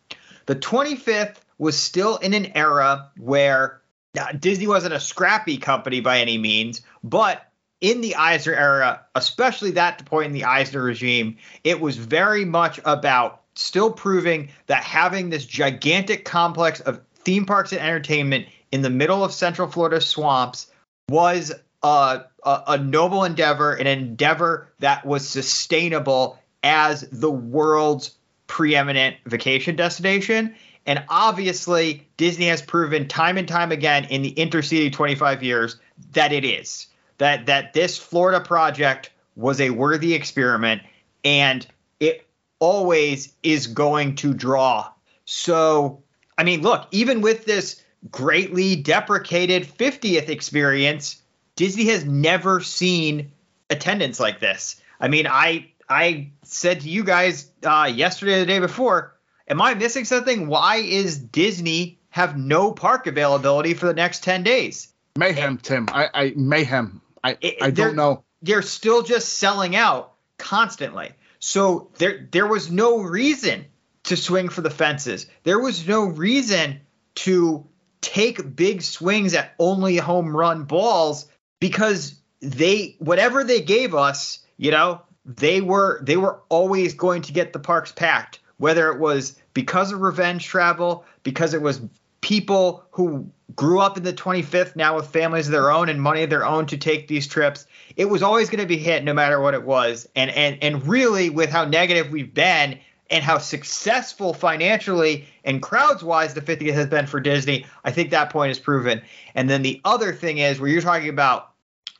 The 25th was still in an era where uh, Disney wasn't a scrappy company by any means, but in the Eisner era, especially that point in the Eisner regime, it was very much about still proving that having this gigantic complex of theme parks and entertainment in the middle of Central Florida swamps was a, a, a noble endeavor, an endeavor that was sustainable as the world's preeminent vacation destination. And obviously, Disney has proven time and time again in the interceding 25 years that it is. That that this Florida project was a worthy experiment and it always is going to draw. So, I mean, look, even with this greatly deprecated 50th experience, Disney has never seen attendance like this. I mean, I I said to you guys uh, yesterday the day before, am I missing something? Why is Disney have no park availability for the next 10 days? Mayhem, And- Tim. I, I mayhem. I It- I don't know. They're still just selling out constantly. So there there was no reason to swing for the fences. There was no reason to take big swings at only home run balls because they whatever they gave us, you know, they were they were always going to get the parks packed, whether it was because of revenge travel, because it was people who grew up in the 25th now with families of their own and money of their own to take these trips. It was always going to be hit no matter what it was. And and and really with how negative we've been and how successful financially and crowds wise the 50th has been for Disney, I think that point is proven. And then the other thing is where you're talking about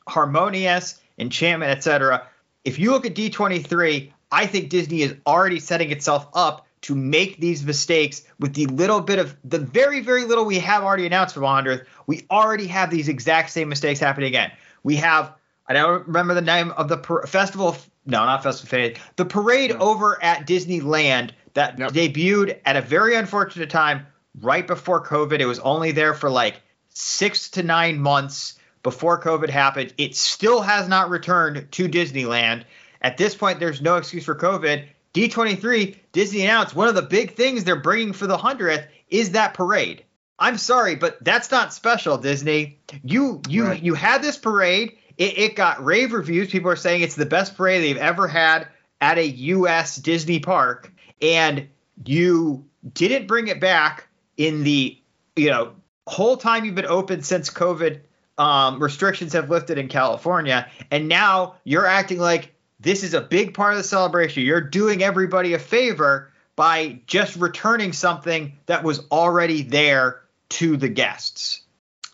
harmonious, enchantment, etc. If you look at D23, I think Disney is already setting itself up to make these mistakes with the little bit of the very, very little we have already announced for 100th. We already have these exact same mistakes happening again. We have, I don't remember the name of the par- festival. No, not festival. The parade over at Disneyland that debuted at a very unfortunate time right before COVID. It was only there for like six to nine months before COVID happened. It still has not returned to Disneyland. At this point, there's no excuse for COVID. D23, Disney announced one of the big things they're bringing for the 100th is that parade. I'm sorry, but that's not special, Disney. You you Right. you had this parade. It, it got rave reviews. People are saying it's the best parade they've ever had at a U.S. Disney park, and you didn't bring it back in the you know whole time you've been open since COVID um, restrictions have lifted in California, and now you're acting like this is a big part of the celebration. You're doing everybody a favor by just returning something that was already there to the guests.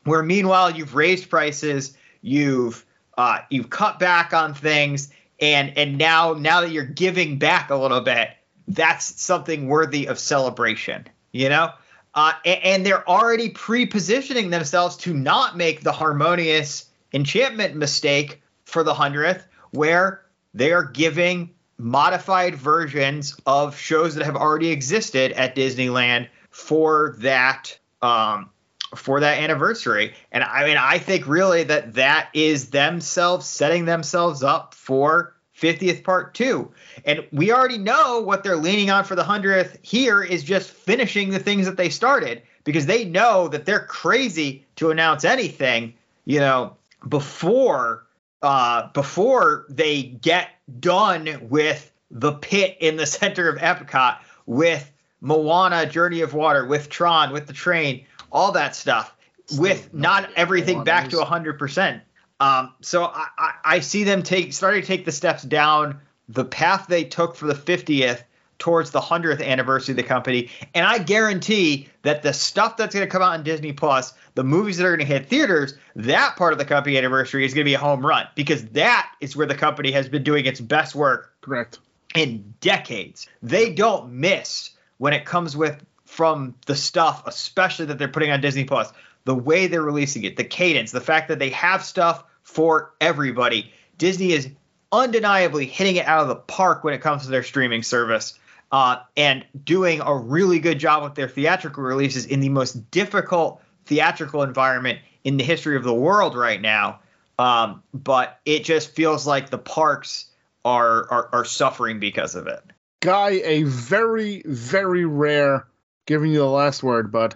Where meanwhile you've raised prices, you've uh, you've cut back on things, and and now now that you're giving back a little bit, that's something worthy of celebration. You know, uh, and, and they're already pre-positioning themselves to not make the harmonious enchantment mistake for the hundredth, where they are giving modified versions of shows that have already existed at Disneyland for that um, for that anniversary. And I mean, I think really that that is themselves setting themselves up for 50th part two. And we already know what they're leaning on for the 100th here is just finishing the things that they started because they know that they're crazy to announce anything, you know, before uh, before they get done with the pit in the center of Epcot, with Moana, Journey of Water, with Tron, with the train, all that stuff, with not everything back to 100%. Um, so I, I, I see them take starting to take the steps down the path they took for the 50th towards the 100th anniversary of the company. And I guarantee that the stuff that's going to come out on Disney Plus, the movies that are going to hit theaters, that part of the company anniversary is going to be a home run because that is where the company has been doing its best work Correct. in decades. They don't miss when it comes with from the stuff, especially that they're putting on Disney Plus. The way they're releasing it, the cadence, the fact that they have stuff for everybody. Disney is undeniably hitting it out of the park when it comes to their streaming service. Uh, and doing a really good job with their theatrical releases in the most difficult theatrical environment in the history of the world right now. Um, but it just feels like the parks are, are are suffering because of it. Guy, a very, very rare giving you the last word, bud.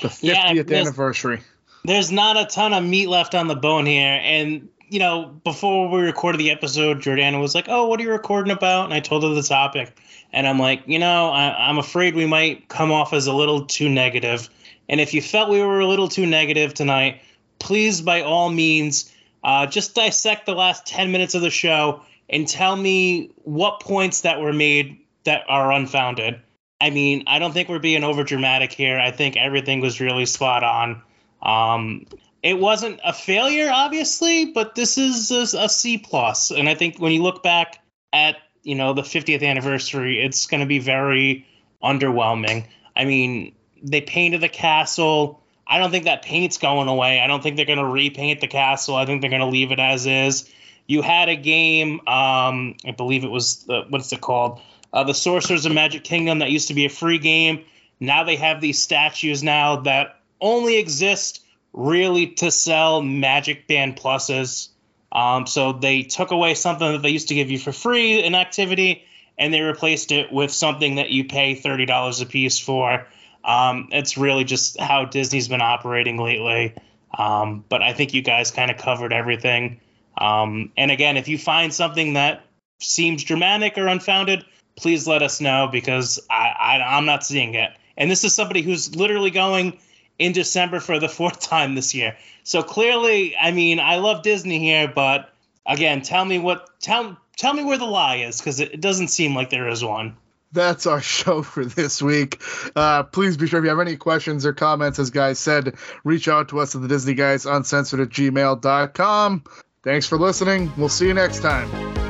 The 50th Yeah, there's- anniversary. there's not a ton of meat left on the bone here. And, you know, before we recorded the episode, Jordana was like, Oh, what are you recording about? And I told her the topic. And I'm like, You know, I, I'm afraid we might come off as a little too negative. And if you felt we were a little too negative tonight, please, by all means, uh, just dissect the last 10 minutes of the show and tell me what points that were made that are unfounded. I mean, I don't think we're being over dramatic here. I think everything was really spot on. Um, it wasn't a failure, obviously, but this is a, a C plus, and I think when you look back at you know the 50th anniversary, it's going to be very underwhelming. I mean, they painted the castle. I don't think that paint's going away. I don't think they're going to repaint the castle. I think they're going to leave it as is. You had a game, um, I believe it was the, what's it called? Uh, the Sorcerers of Magic Kingdom that used to be a free game. Now they have these statues now that only exist really to sell Magic Band pluses. Um, so they took away something that they used to give you for free, an activity, and they replaced it with something that you pay thirty dollars a piece for. Um, it's really just how Disney's been operating lately. Um, but I think you guys kind of covered everything. Um, and again, if you find something that seems dramatic or unfounded, please let us know because I, I I'm not seeing it. And this is somebody who's literally going in December for the fourth time this year. So clearly, I mean, I love Disney here, but again, tell me what tell tell me where the lie is because it, it doesn't seem like there is one. That's our show for this week. Uh, please be sure if you have any questions or comments, as guys said, reach out to us at the Disney Guys Uncensored at gmail.com. Thanks for listening. We'll see you next time.